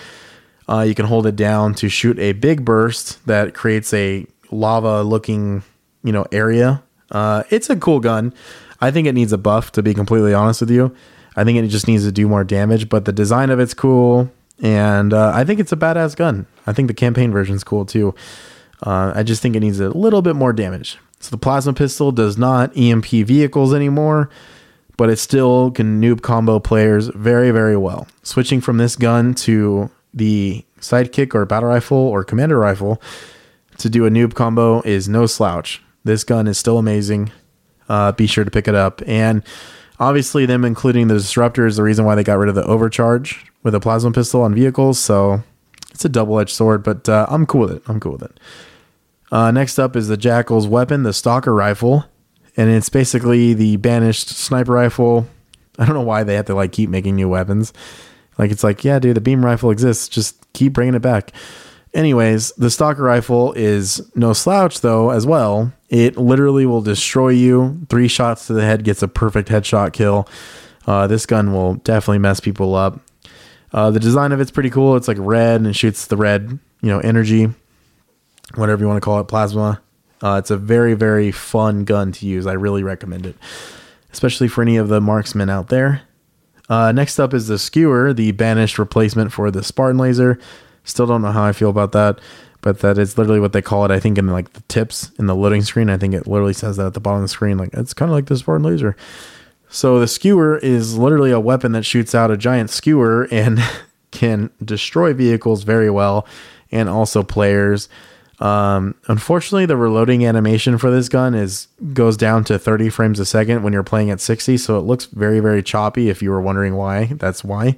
Uh, you can hold it down to shoot a big burst that creates a lava looking, you know, area. Uh, it's a cool gun. I think it needs a buff, to be completely honest with you. I think it just needs to do more damage, but the design of it's cool. And uh, I think it's a badass gun. I think the campaign version is cool too. Uh, I just think it needs a little bit more damage. So the plasma pistol does not EMP vehicles anymore, but it still can noob combo players very, very well. Switching from this gun to the sidekick or battle rifle or commando rifle to do a noob combo is no slouch. This gun is still amazing uh, be sure to pick it up. And obviously, them including the disruptor is the reason why they got rid of the overcharge with a plasma pistol on vehicles. So it's a double edged sword, but uh, I'm cool with it. I'm cool with it. Uh, next up is the Jackal's weapon, the Stalker rifle, and it's basically the banished sniper rifle. I don't know why they have to like keep making new weapons. Like it's like, yeah, dude, the beam rifle exists. Just keep bringing it back. Anyways, the Stalker rifle is no slouch though as well. It literally will destroy you. Three shots to the head gets a perfect headshot kill. Uh, this gun will definitely mess people up. Uh, the design of it's pretty cool. It's like red and shoots the red, you know, energy, whatever you want to call it, plasma. Uh, it's a very, very fun gun to use. I really recommend it, especially for any of the marksmen out there. Uh, next up is the skewer, the banished replacement for the Spartan laser. Still don't know how I feel about that but that is literally what they call it. I think in like the tips in the loading screen, I think it literally says that at the bottom of the screen. Like it's kind of like the Spartan laser. So the skewer is literally a weapon that shoots out a giant skewer and can destroy vehicles very well, and also players. Um, unfortunately, the reloading animation for this gun is goes down to 30 frames a second when you're playing at 60, so it looks very very choppy. If you were wondering why, that's why.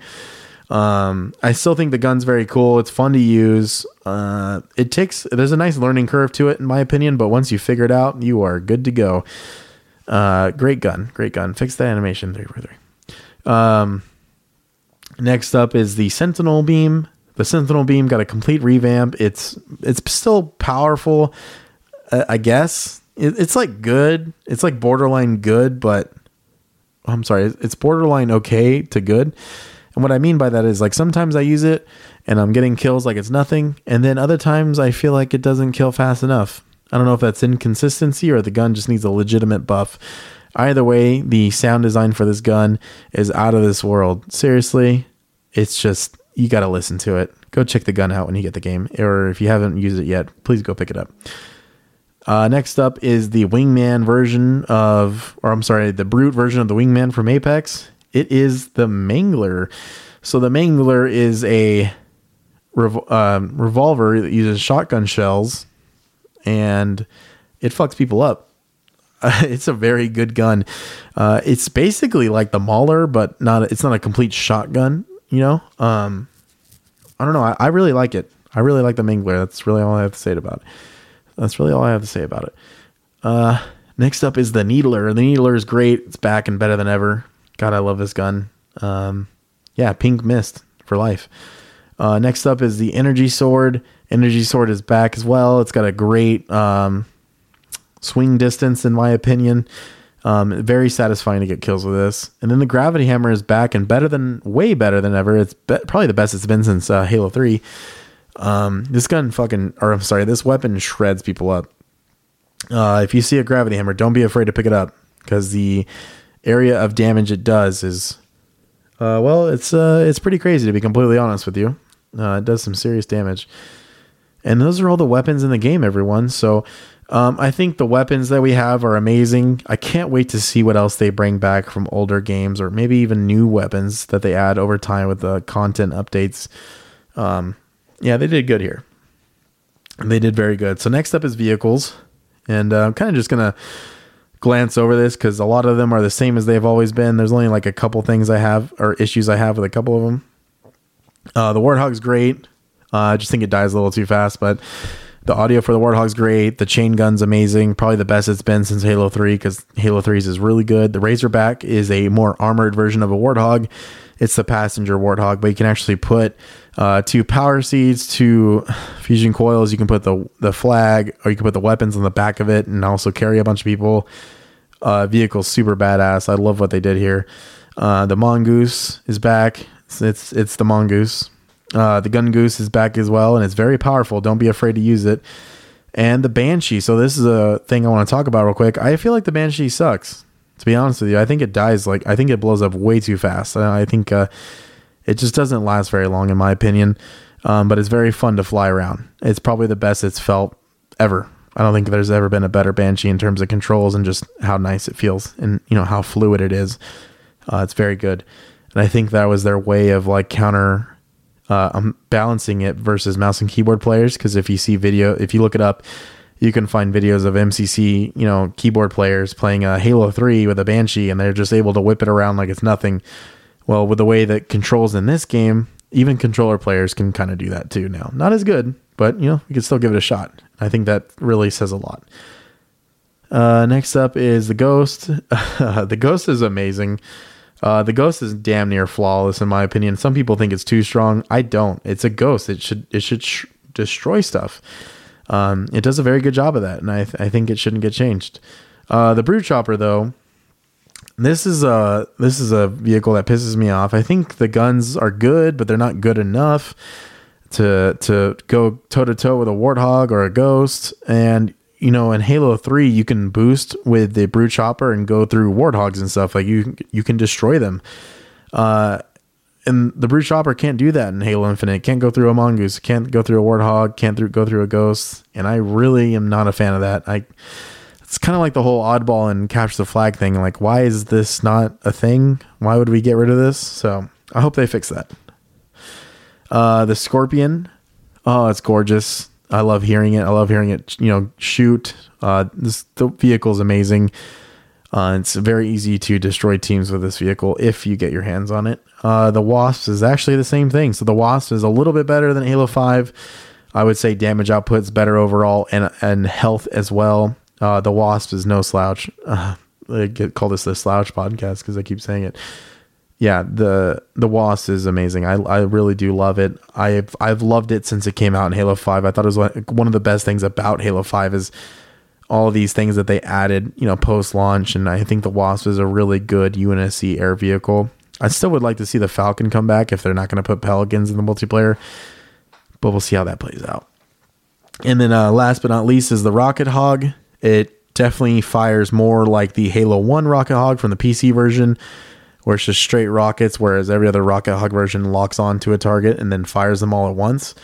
Um, I still think the gun's very cool. It's fun to use. Uh, it takes there's a nice learning curve to it, in my opinion. But once you figure it out, you are good to go. Uh, great gun, great gun. Fix the animation three three. Um, next up is the Sentinel beam. The Sentinel beam got a complete revamp. It's it's still powerful, I guess. It, it's like good. It's like borderline good, but I'm sorry, it's borderline okay to good. And what I mean by that is like sometimes I use it and I'm getting kills like it's nothing, and then other times I feel like it doesn't kill fast enough. I don't know if that's inconsistency or the gun just needs a legitimate buff. Either way, the sound design for this gun is out of this world. Seriously, it's just you got to listen to it. Go check the gun out when you get the game, or if you haven't used it yet, please go pick it up. Uh, next up is the Wingman version of, or I'm sorry, the Brute version of the Wingman from Apex. It is the Mangler. So the Mangler is a um, revolver that uses shotgun shells, and it fucks people up. it's a very good gun. Uh, it's basically like the Mauler, but not. It's not a complete shotgun. You know. Um, I don't know. I, I really like it. I really like the Mangler. That's really all I have to say about it. That's really all I have to say about it. Uh, next up is the Needler. The Needler is great. It's back and better than ever. God, I love this gun. Um, yeah, pink mist for life. Uh, next up is the Energy Sword. Energy Sword is back as well. It's got a great um, swing distance, in my opinion. Um, very satisfying to get kills with this. And then the Gravity Hammer is back and better than, way better than ever. It's be- probably the best it's been since uh, Halo 3. Um, this gun fucking, or I'm sorry, this weapon shreds people up. Uh, if you see a Gravity Hammer, don't be afraid to pick it up because the area of damage it does is, uh, well, it's uh, it's pretty crazy to be completely honest with you. Uh, it does some serious damage. And those are all the weapons in the game, everyone. So um, I think the weapons that we have are amazing. I can't wait to see what else they bring back from older games or maybe even new weapons that they add over time with the content updates. Um, yeah, they did good here. They did very good. So next up is vehicles. And uh, I'm kind of just going to glance over this because a lot of them are the same as they've always been. There's only like a couple things I have or issues I have with a couple of them. Uh, the Warthog's great. Uh, I just think it dies a little too fast, but the audio for the Warthog's great. The chain gun's amazing. Probably the best it's been since Halo 3 because Halo 3's is really good. The Razorback is a more armored version of a Warthog. It's the passenger Warthog, but you can actually put uh, two power seeds, two fusion coils. You can put the the flag, or you can put the weapons on the back of it, and also carry a bunch of people. Uh, vehicle's super badass. I love what they did here. Uh, the mongoose is back. It's it's, it's the mongoose. Uh, the gun goose is back as well, and it's very powerful. Don't be afraid to use it. And the banshee. So this is a thing I want to talk about real quick. I feel like the banshee sucks. To be honest with you, I think it dies like I think it blows up way too fast. I think uh, it just doesn't last very long, in my opinion. Um, but it's very fun to fly around. It's probably the best it's felt ever. I don't think there's ever been a better Banshee in terms of controls and just how nice it feels and you know how fluid it is. Uh, it's very good, and I think that was their way of like counter uh, um, balancing it versus mouse and keyboard players. Because if you see video, if you look it up, you can find videos of MCC, you know, keyboard players playing a Halo Three with a Banshee, and they're just able to whip it around like it's nothing. Well, with the way that controls in this game, even controller players can kind of do that too now. Not as good, but you know, you can still give it a shot. I think that really says a lot. Uh, next up is the Ghost. the Ghost is amazing. Uh, the Ghost is damn near flawless in my opinion. Some people think it's too strong. I don't. It's a Ghost. It should it should sh- destroy stuff. Um, it does a very good job of that, and I th- I think it shouldn't get changed. Uh, the Brute Chopper though, this is a this is a vehicle that pisses me off. I think the guns are good, but they're not good enough to to go toe to toe with a warthog or a ghost. And you know, in Halo Three, you can boost with the brute chopper and go through warthogs and stuff. Like you you can destroy them. Uh, and the brute chopper can't do that in Halo Infinite. Can't go through a mongoose. Can't go through a warthog. Can't through, go through a ghost. And I really am not a fan of that. I it's kind of like the whole oddball and capture the flag thing. Like, why is this not a thing? Why would we get rid of this? So I hope they fix that. Uh, the scorpion. Oh, it's gorgeous. I love hearing it. I love hearing it, you know, shoot. Uh, this the vehicle is amazing. Uh, it's very easy to destroy teams with this vehicle if you get your hands on it. Uh, the Wasp is actually the same thing. So the Wasp is a little bit better than Halo 5. I would say damage output's better overall and and health as well. Uh, the Wasp is no slouch. Uh, I get call this the slouch podcast because I keep saying it. Yeah, the the Wasp is amazing. I I really do love it. I've I've loved it since it came out in Halo Five. I thought it was one of the best things about Halo Five is all these things that they added, you know, post launch. And I think the Wasp is a really good UNSC air vehicle. I still would like to see the Falcon come back if they're not going to put Pelicans in the multiplayer, but we'll see how that plays out. And then uh, last but not least is the Rocket Hog. It definitely fires more like the Halo 1 Rocket Hog from the PC version, where it's just straight rockets, whereas every other Rocket Hog version locks onto a target and then fires them all at once.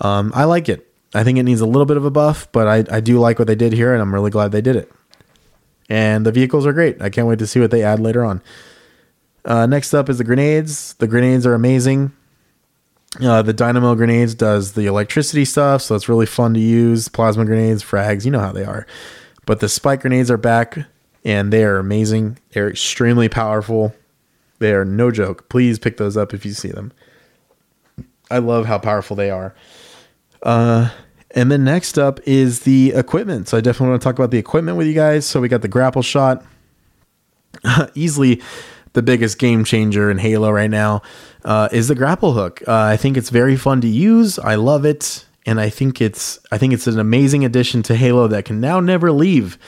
Um, I like it. I think it needs a little bit of a buff, but I, I do like what they did here, and I'm really glad they did it. And the vehicles are great. I can't wait to see what they add later on. Uh, next up is the grenades. The grenades are amazing. Uh, the dynamo grenades does the electricity stuff, so it's really fun to use. Plasma grenades, frags, you know how they are. But the spike grenades are back and they are amazing. They're extremely powerful. They are no joke. Please pick those up if you see them. I love how powerful they are. Uh, and then next up is the equipment. So I definitely want to talk about the equipment with you guys. So we got the grapple shot. Easily the biggest game changer in Halo right now uh, is the grapple hook. Uh, I think it's very fun to use. I love it and I think it's I think it's an amazing addition to Halo that can now never leave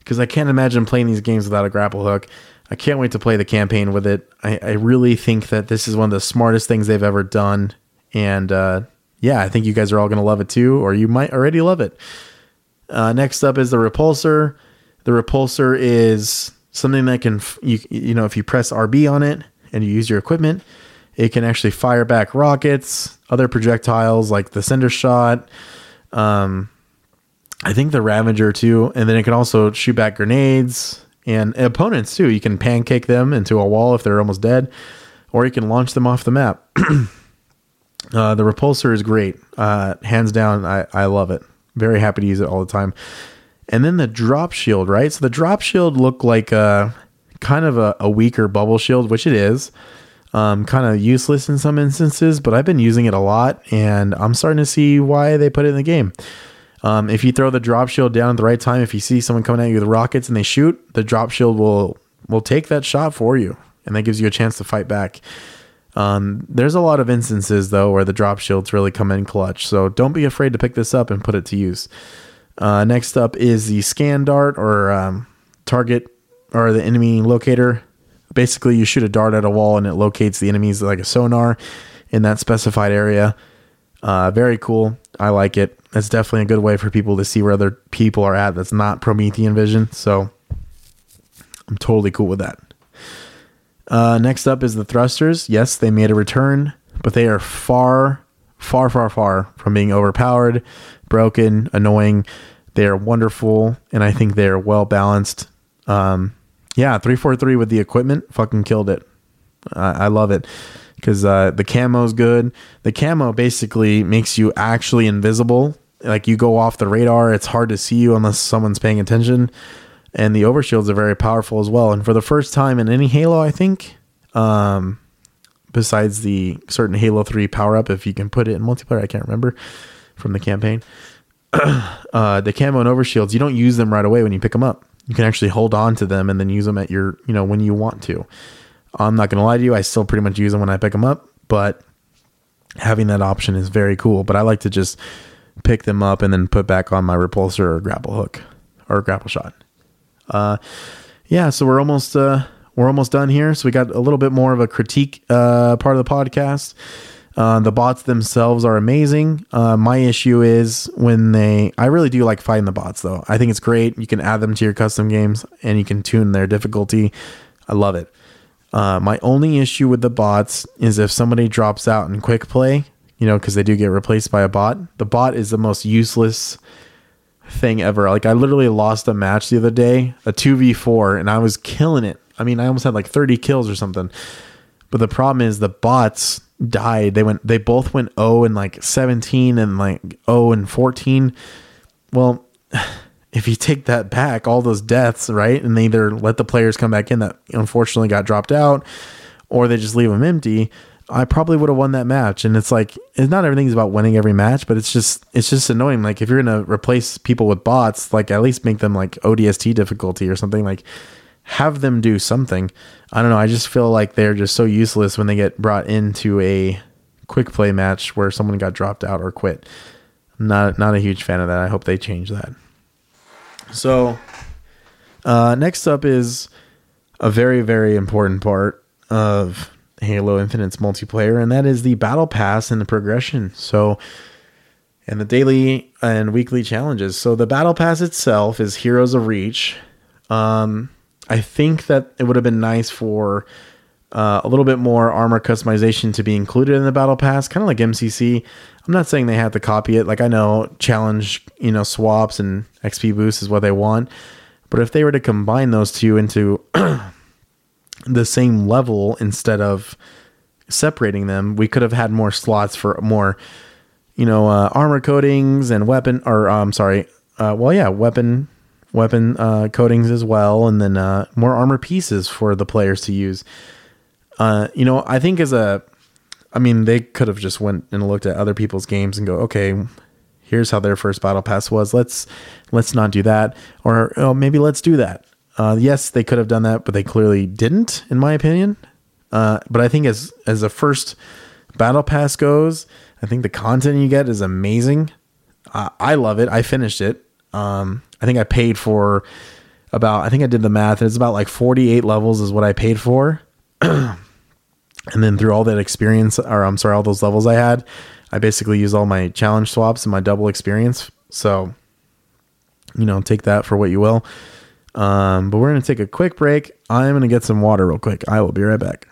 because I can't imagine playing these games without a grapple hook. I can't wait to play the campaign with it. I, I really think that this is one of the smartest things they've ever done, and uh, yeah, I think you guys are all gonna love it too, or you might already love it. Uh, next up is the repulsor. The repulsor is something that can you you know if you press RB on it and you use your equipment, it can actually fire back rockets, other projectiles like the Cinder Shot. Um, I think the Ravager too, and then it can also shoot back grenades and opponents too. You can pancake them into a wall if they're almost dead, or you can launch them off the map. uh, the repulsor is great, uh, hands down. I I love it. Very happy to use it all the time. And then the drop shield, right? So the drop shield looked like a kind of a, a weaker bubble shield, which it is um, kind of useless in some instances, but I've been using it a lot, and I'm starting to see why they put it in the game. Um, if you throw the drop shield down at the right time, if you see someone coming at you with rockets and they shoot, the drop shield will will take that shot for you, and that gives you a chance to fight back. Um, there's a lot of instances though where the drop shields really come in clutch, so don't be afraid to pick this up and put it to use. Uh, next up is the scan dart or um, target or the enemy locator basically you shoot a dart at a wall and it locates the enemies like a sonar in that specified area. Uh, very cool. I like it. It's definitely a good way for people to see where other people are at. That's not Promethean vision. So I'm totally cool with that. Uh, next up is the thrusters. Yes, they made a return, but they are far, far, far, far from being overpowered, broken, annoying. They are wonderful, and I think they are well balanced. Um, yeah, three four three with the equipment, fucking killed it. I, I love it because uh, the camo is good. The camo basically makes you actually invisible. Like you go off the radar, it's hard to see you unless someone's paying attention. And the overshields are very powerful as well. And for the first time in any Halo, I think, um, besides the certain Halo 3 power up, if you can put it in multiplayer, I can't remember from the campaign. uh, the camo and overshields, you don't use them right away when you pick them up you can actually hold on to them and then use them at your, you know, when you want to. I'm not going to lie to you, I still pretty much use them when I pick them up, but having that option is very cool. But I like to just pick them up and then put back on my repulsor or grapple hook or grapple shot. Uh, yeah, so we're almost uh, we're almost done here. So we got a little bit more of a critique uh, part of the podcast. Uh, the bots themselves are amazing. Uh, my issue is when they. I really do like fighting the bots, though. I think it's great. You can add them to your custom games and you can tune their difficulty. I love it. Uh, my only issue with the bots is if somebody drops out in quick play, you know, because they do get replaced by a bot. The bot is the most useless thing ever. Like, I literally lost a match the other day, a 2v4, and I was killing it. I mean, I almost had like 30 kills or something. But the problem is the bots died. They went they both went 0 and like 17 and like 0 and 14. Well, if you take that back, all those deaths, right? And they either let the players come back in that unfortunately got dropped out or they just leave them empty, I probably would have won that match. And it's like it's not everything's about winning every match, but it's just it's just annoying. Like if you're gonna replace people with bots, like at least make them like ODST difficulty or something. Like have them do something. I don't know. I just feel like they're just so useless when they get brought into a quick play match where someone got dropped out or quit. I'm not not a huge fan of that. I hope they change that. So, uh, next up is a very very important part of Halo Infinite's multiplayer, and that is the battle pass and the progression. So, and the daily and weekly challenges. So the battle pass itself is Heroes of Reach. Um, I think that it would have been nice for uh, a little bit more armor customization to be included in the battle pass, kind of like MCC. I'm not saying they have to copy it. Like I know challenge, you know, swaps and XP boosts is what they want, but if they were to combine those two into the same level instead of separating them, we could have had more slots for more, you know, uh, armor coatings and weapon, or I'm um, sorry, uh, well, yeah, weapon weapon uh, coatings as well, and then uh, more armor pieces for the players to use. Uh, you know, I think as a, I mean, they could have just went and looked at other people's games and go, okay, here's how their first battle pass was. Let's let's not do that, or oh, maybe let's do that. Uh, yes, they could have done that, but they clearly didn't, in my opinion. Uh, but I think as as a first battle pass goes, I think the content you get is amazing. Uh, I love it. I finished it. Um, I think I paid for about. I think I did the math. It's about like forty eight levels is what I paid for. and then through all that experience, or I'm sorry, all those levels I had, I basically use all my challenge swaps and my double experience. So, you know, take that for what you will. Um, but we're going to take a quick break. I'm going to get some water real quick. I will be right back.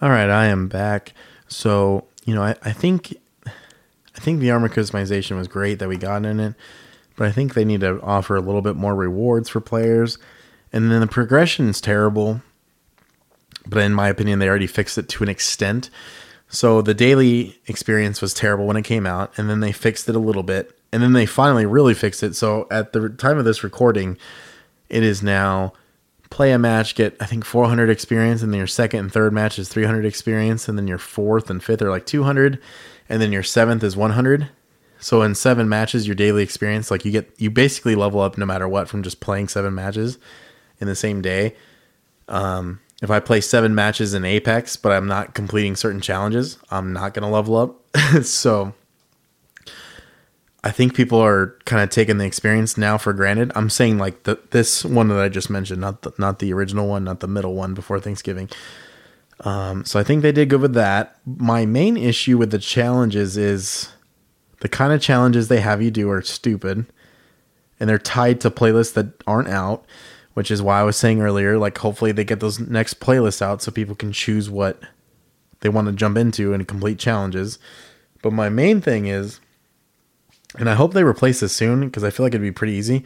All right, I am back. So, you know, I, I think I think the armor customization was great that we got in it, but I think they need to offer a little bit more rewards for players. And then the progression is terrible. But in my opinion, they already fixed it to an extent. So the daily experience was terrible when it came out, and then they fixed it a little bit, and then they finally really fixed it. So at the time of this recording, it is now play a match, get I think 400 experience, and then your second and third match is 300 experience, and then your fourth and fifth are like 200, and then your seventh is 100. So in seven matches, your daily experience, like you get, you basically level up no matter what from just playing seven matches in the same day. Um, if I play seven matches in Apex, but I'm not completing certain challenges, I'm not going to level up. so I think people are kind of taking the experience now for granted. I'm saying like the this one that I just mentioned, not the, not the original one, not the middle one before Thanksgiving. Um, so I think they did good with that. My main issue with the challenges is the kind of challenges they have you do are stupid, and they're tied to playlists that aren't out which is why I was saying earlier, like hopefully they get those next playlists out so people can choose what they want to jump into and complete challenges. But my main thing is, and I hope they replace this soon because I feel like it'd be pretty easy,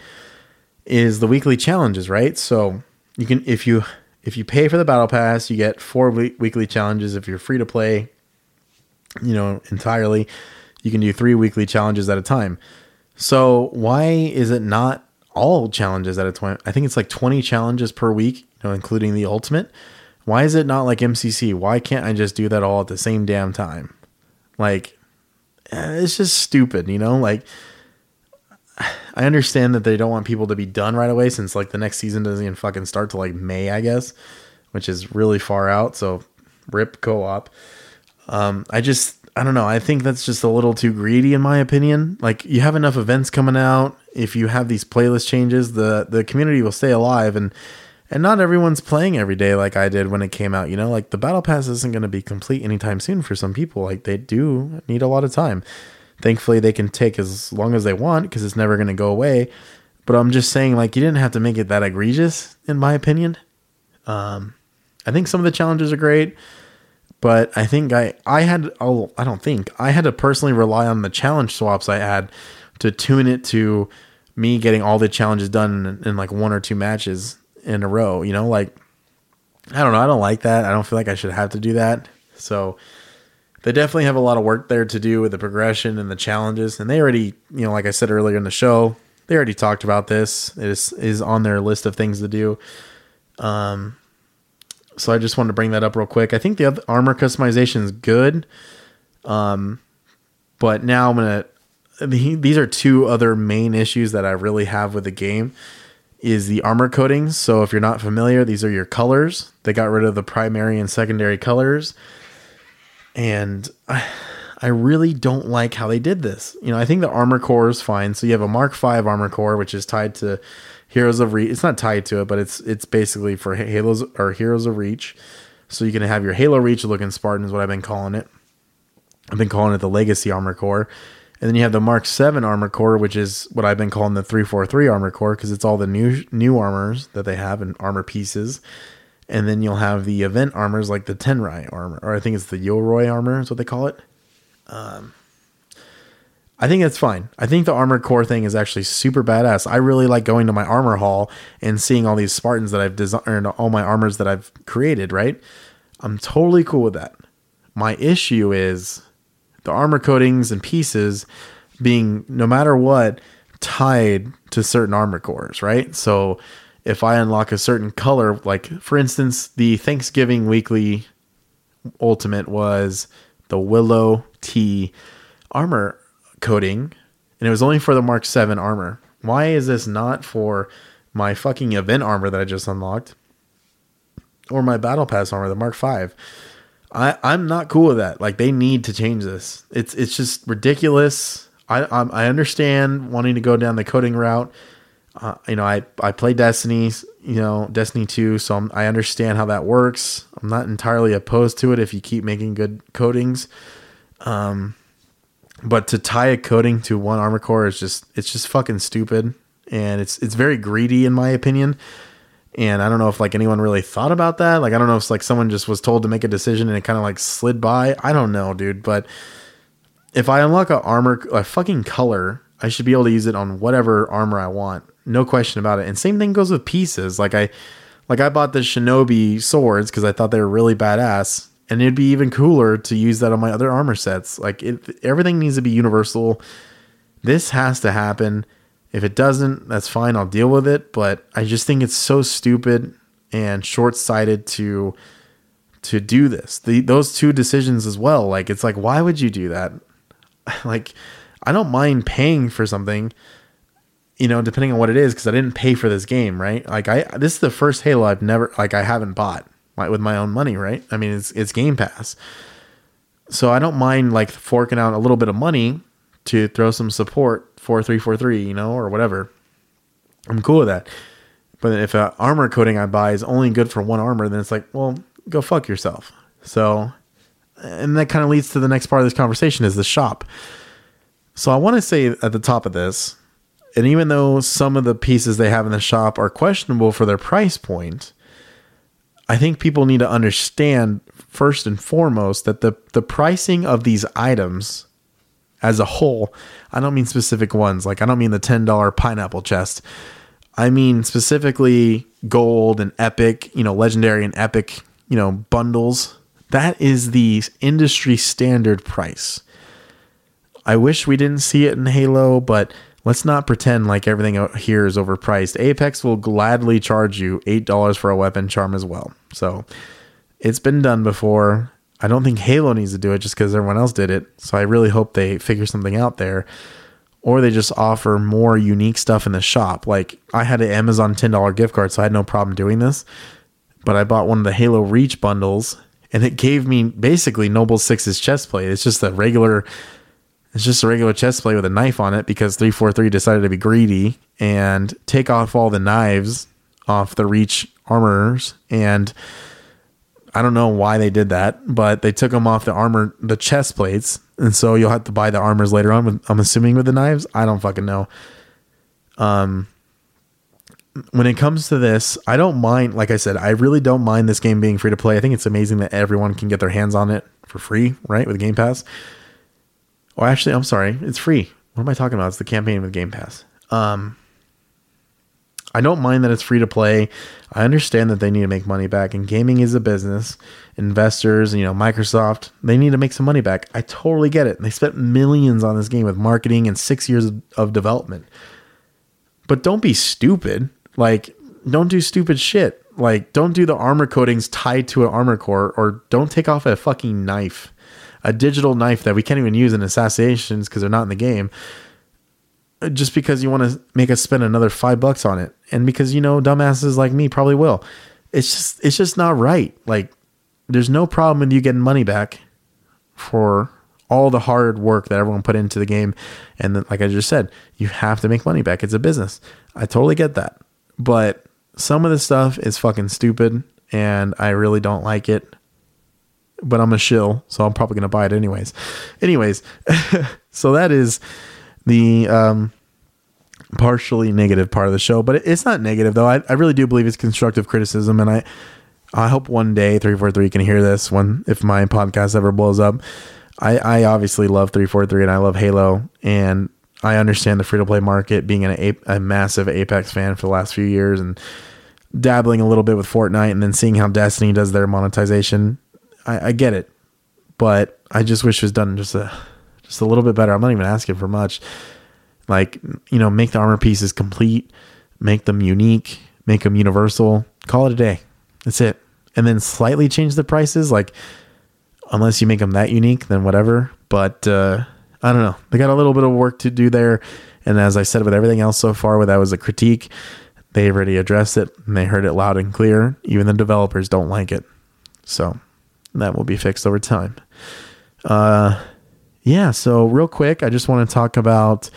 is the weekly challenges, right? So you can if you if you pay for the battle pass, you get four weekly challenges. If you're free to play, you know, entirely, you can do three weekly challenges at a time. So why is it not all challenges at a time. I think it's like 20 challenges per week, you know, including the ultimate. Why is it not like MCC? Why can't I just do that all at the same damn time? Like, eh, it's just stupid, you know? Like, I understand that they don't want people to be done right away since like the next season doesn't even fucking start till like May, I guess, which is really far out. So, rip co op. Um, I just, I don't know. I think that's just a little too greedy, in my opinion. Like, you have enough events coming out if you have these playlist changes, the the community will stay alive and and not everyone's playing every day like I did when it came out. You know, like the battle pass isn't going to be complete anytime soon for some people. Like they do need a lot of time. Thankfully, they can take as long as they want because it's never going to go away. But I'm just saying, like you didn't have to make it that egregious, in my opinion. Um, I think some of the challenges are great, but I think I I had oh I don't think I had to personally rely on the challenge swaps I had to tune it to me getting all the challenges done in, in, like one or two matches in a row. You know, like I don't know. I don't like that. I don't feel like I should have to do that. So they definitely have a lot of work there to do with the progression and the challenges. And they already, you know, like I said earlier in the show, they already talked about this. It is is on their list of things to do. Um, so I just wanted to bring that up real quick. I think the other armor customization is good. Um, but now I'm gonna these are two other main issues that I really have with the game is the armor coatings. So if you're not familiar, these are your colors. They got rid of the primary and secondary colors. And I, I really don't like how they did this. You know, I think the armor core is fine. So you have a Mark V armor core, which is tied to Heroes of Reach. It's not tied to it, but it's it's basically for Halos or Heroes of Reach. So you can have your Halo Reach looking Spartan is what I've been calling it. I've been calling it the Legacy armor core. And then you have the Mark 7 armor core, which is what I've been calling the 343 armor core because it's all the new new armors that they have and armor pieces. And then you'll have the event armors like the Tenrai armor, or I think it's the Yoroi armor is what they call it. Um, I think that's fine. I think the armor core thing is actually super badass. I really like going to my armor hall and seeing all these Spartans that I've designed, all my armors that I've created, right? I'm totally cool with that. My issue is the armor coatings and pieces being no matter what tied to certain armor cores, right? So if I unlock a certain color, like for instance, the Thanksgiving weekly ultimate was the Willow Tea armor coating, and it was only for the Mark 7 armor. Why is this not for my fucking event armor that I just unlocked? Or my battle pass armor, the Mark 5? I, I'm not cool with that. Like they need to change this. It's it's just ridiculous. I I, I understand wanting to go down the coating route. Uh, you know, I I play Destiny, you know, Destiny 2, so I'm, I understand how that works. I'm not entirely opposed to it if you keep making good coatings. Um, but to tie a coating to one armor core is just it's just fucking stupid, and it's it's very greedy in my opinion. And I don't know if like anyone really thought about that. Like I don't know if like someone just was told to make a decision and it kind of like slid by. I don't know, dude. But if I unlock a armor, a fucking color, I should be able to use it on whatever armor I want. No question about it. And same thing goes with pieces. Like I, like I bought the Shinobi swords because I thought they were really badass, and it'd be even cooler to use that on my other armor sets. Like it, everything needs to be universal. This has to happen if it doesn't, that's fine. I'll deal with it. But I just think it's so stupid and short sighted to to do this. The, those two decisions as well. Like it's like, why would you do that? like, I don't mind paying for something, you know, depending on what it is, because I didn't pay for this game, right? Like I this is the first Halo I've never like I haven't bought with my own money, right? I mean, it's it's Game Pass. So I don't mind like forking out a little bit of money to throw some support four three four three, you know, or whatever. I'm cool with that. But if an armor coating I buy is only good for one armor, then it's like, well, go fuck yourself. So, and that kind of leads to the next part of this conversation is the shop. So I want to say at the top of this, and even though some of the pieces they have in the shop are questionable for their price point, I think people need to understand first and foremost that the the pricing of these items as a whole. I don't mean specific ones. Like I don't mean the $10 pineapple chest. I mean specifically gold and epic, you know, legendary and epic, you know, bundles. That is the industry standard price. I wish we didn't see it in Halo, but let's not pretend like everything here is overpriced. Apex will gladly charge you $8 for a weapon charm as well. So it's been done before. I don't think Halo needs to do it just because everyone else did it. So I really hope they figure something out there. Or they just offer more unique stuff in the shop. Like I had an Amazon $10 gift card, so I had no problem doing this. But I bought one of the Halo Reach bundles and it gave me basically Noble Six's chest plate. It's just a regular it's just a regular chest plate with a knife on it because 343 decided to be greedy and take off all the knives off the Reach armors and I don't know why they did that, but they took them off the armor, the chest plates, and so you'll have to buy the armors later on. I'm assuming with the knives. I don't fucking know. Um, when it comes to this, I don't mind. Like I said, I really don't mind this game being free to play. I think it's amazing that everyone can get their hands on it for free, right, with Game Pass. Oh, actually, I'm sorry, it's free. What am I talking about? It's the campaign with Game Pass. Um, I don't mind that it's free to play. I understand that they need to make money back, and gaming is a business. Investors, you know, Microsoft, they need to make some money back. I totally get it. They spent millions on this game with marketing and six years of development. But don't be stupid. Like, don't do stupid shit. Like, don't do the armor coatings tied to an armor core, or don't take off a fucking knife, a digital knife that we can't even use in assassinations because they're not in the game uh, just because you want to make us spend another five bucks on it. And because you know dumbasses like me probably will. It's just it's just not right. Like there's no problem with you getting money back for all the hard work that everyone put into the game. And then, like i just said you have to make money back. It's a business. I totally get that. But some of the stuff is fucking stupid and i really don't like it but i'm a shill so i'm probably going to buy it anyways anyways so that is the um, partially negative part of the show, but it's not negative though. I, I really do believe it's constructive criticism, and I I hope one day three four three can hear this when if my podcast ever blows up. I I obviously love three four three, and I love Halo, and I understand the free to play market. Being an a, a massive Apex fan for the last few years, and dabbling a little bit with Fortnite, and then seeing how Destiny does their monetization, I, I get it but I just wish it was done just a just a little bit better. I'm not even asking for much. Like, you know, make the armor pieces complete, make them unique, make them universal. Call it a day. That's it. And then slightly change the prices. Like, unless you make them that unique, then whatever. But uh, I don't know. They got a little bit of work to do there. And as I said with everything else so far, where that was a critique, they already addressed it and they heard it loud and clear. Even the developers don't like it. So that will be fixed over time. Uh, yeah, so real quick, I just want to talk about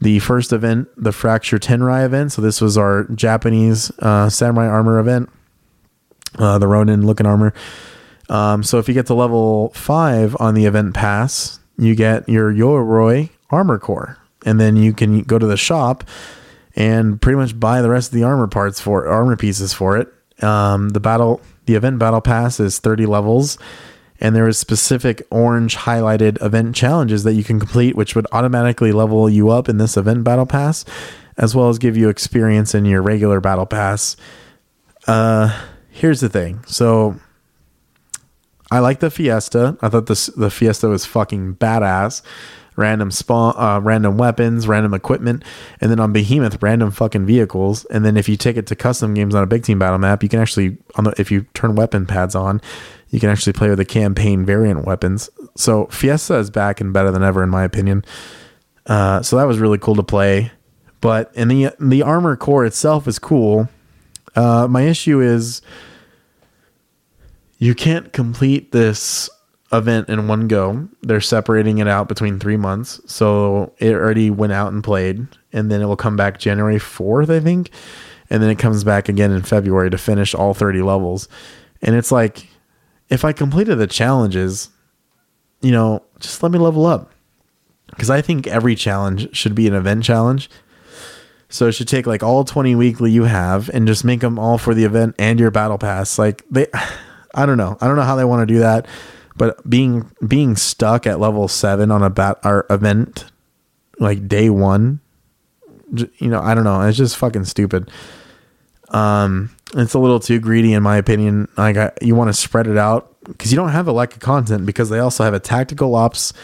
the first event, the Fracture Tenrai event. So this was our Japanese uh, samurai armor event, uh, the Ronin looking armor. Um, so if you get to level five on the event pass, you get your Yoroi armor core, and then you can go to the shop and pretty much buy the rest of the armor parts for armor pieces for it. Um, the battle, the event battle pass is 30 levels and there is specific orange highlighted event challenges that you can complete which would automatically level you up in this event battle pass as well as give you experience in your regular battle pass. Uh here's the thing. So i like the fiesta. I thought this the fiesta was fucking badass random spawn, uh, random weapons, random equipment, and then on Behemoth, random fucking vehicles. And then if you take it to custom games on a big team battle map, you can actually, on the, if you turn weapon pads on, you can actually play with the campaign variant weapons. So Fiesta is back and better than ever, in my opinion. Uh, so that was really cool to play. But and the the armor core itself is cool. Uh, my issue is you can't complete this event in one go. They're separating it out between three months. So it already went out and played, and then it will come back January 4th, I think. And then it comes back again in February to finish all 30 levels. And it's like, if I completed the challenges, you know, just let me level up. Because I think every challenge should be an event challenge. So it should take like all 20 weekly you have and just make them all for the event and your battle pass. Like they, I don't know. I don't know how they want to do that but being being stuck at level seven on a bat our event like day one, you know, I don't know. It's just fucking stupid. Um, it's a little too greedy in my opinion. Like I, you want to spread it out because you don't have a lack of content because they also have a tactical ops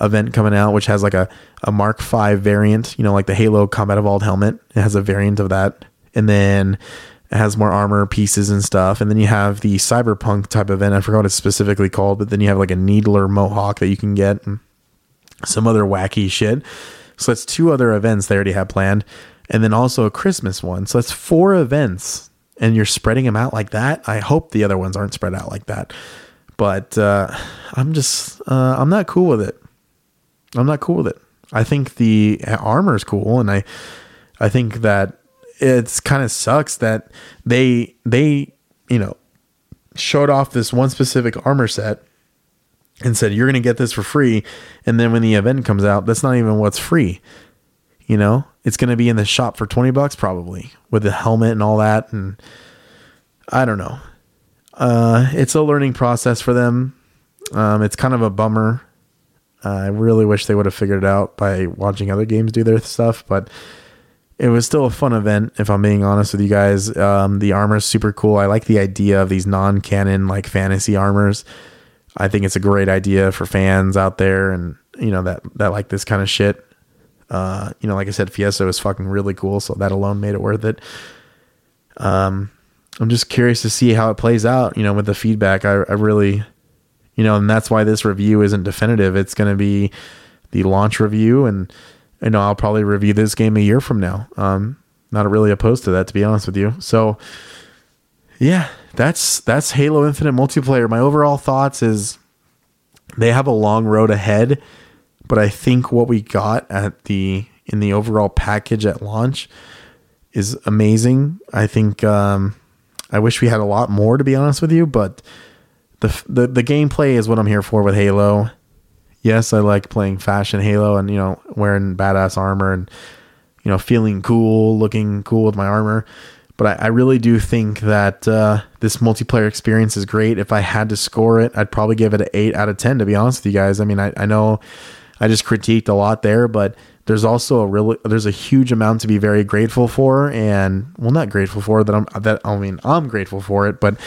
event coming out which has like a, a Mark Five variant. You know, like the Halo Combat Evolved helmet. It has a variant of that, and then it has more armor pieces and stuff. And then you have the cyberpunk type event. I forgot what it's specifically called, but then you have like a needler mohawk that you can get and some other wacky shit. So that's two other events they already have planned. And then also a Christmas one. So that's four events and you're spreading them out like that. I hope the other ones aren't spread out like that. But uh, I'm just, uh, I'm not cool with it. I'm not cool with it. I think the armor is cool. And I, I think that it's kind of sucks that they they you know showed off this one specific armor set and said you're going to get this for free and then when the event comes out that's not even what's free. You know? It's going to be in the shop for 20 bucks probably with the helmet and all that and i don't know. Uh, it's a learning process for them. Um, it's kind of a bummer. Uh, i really wish they would have figured it out by watching other games do their stuff but it was still a fun event if i'm being honest with you guys. Um, the armor is super cool. I like the idea of these non-canon like fantasy armors. I think it's a great idea for fans out there and you know that that like this kind of shit. Uh, you know like i said fiesta was fucking really cool so that alone made it worth it. Um i'm just curious to see how it plays out you know with the feedback. I, I really you know and that's why this review isn't definitive. It's going to be the launch review and you know, I'll probably review this game a year from now. Um, not really opposed to that, to be honest with you. So, yeah, that's that's Halo Infinite multiplayer. My overall thoughts is they have a long road ahead, but I think what we got at the in the overall package at launch is amazing. I think um, I wish we had a lot more, to be honest with you, but the the the gameplay is what I'm here for with Halo yes, I like playing fashion Halo and you know wearing badass armor and you know feeling cool, looking cool with my armor. But I, I really do think that uh, this multiplayer experience is great. If I had to score it, I'd probably give it an eight out of ten. To be honest with you guys, I mean, I, I know I just critiqued a lot there, but there's also a really there's a huge amount to be very grateful for and well not grateful for that I'm that I mean I'm grateful for it but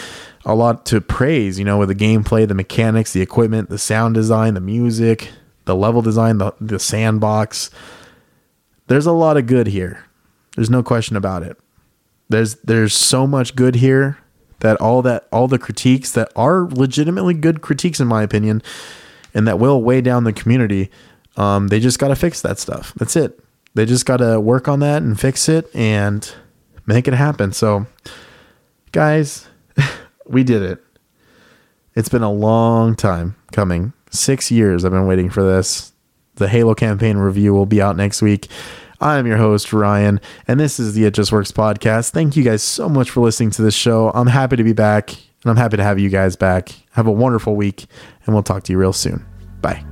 a lot to praise you know with the gameplay the mechanics the equipment the sound design the music the level design the the sandbox there's a lot of good here there's no question about it there's there's so much good here that all that all the critiques that are legitimately good critiques in my opinion and that will weigh down the community um, they just got to fix that stuff. That's it. They just got to work on that and fix it and make it happen. So, guys, we did it. It's been a long time coming. Six years I've been waiting for this. The Halo campaign review will be out next week. I'm your host, Ryan, and this is the It Just Works podcast. Thank you guys so much for listening to this show. I'm happy to be back, and I'm happy to have you guys back. Have a wonderful week, and we'll talk to you real soon. Bye.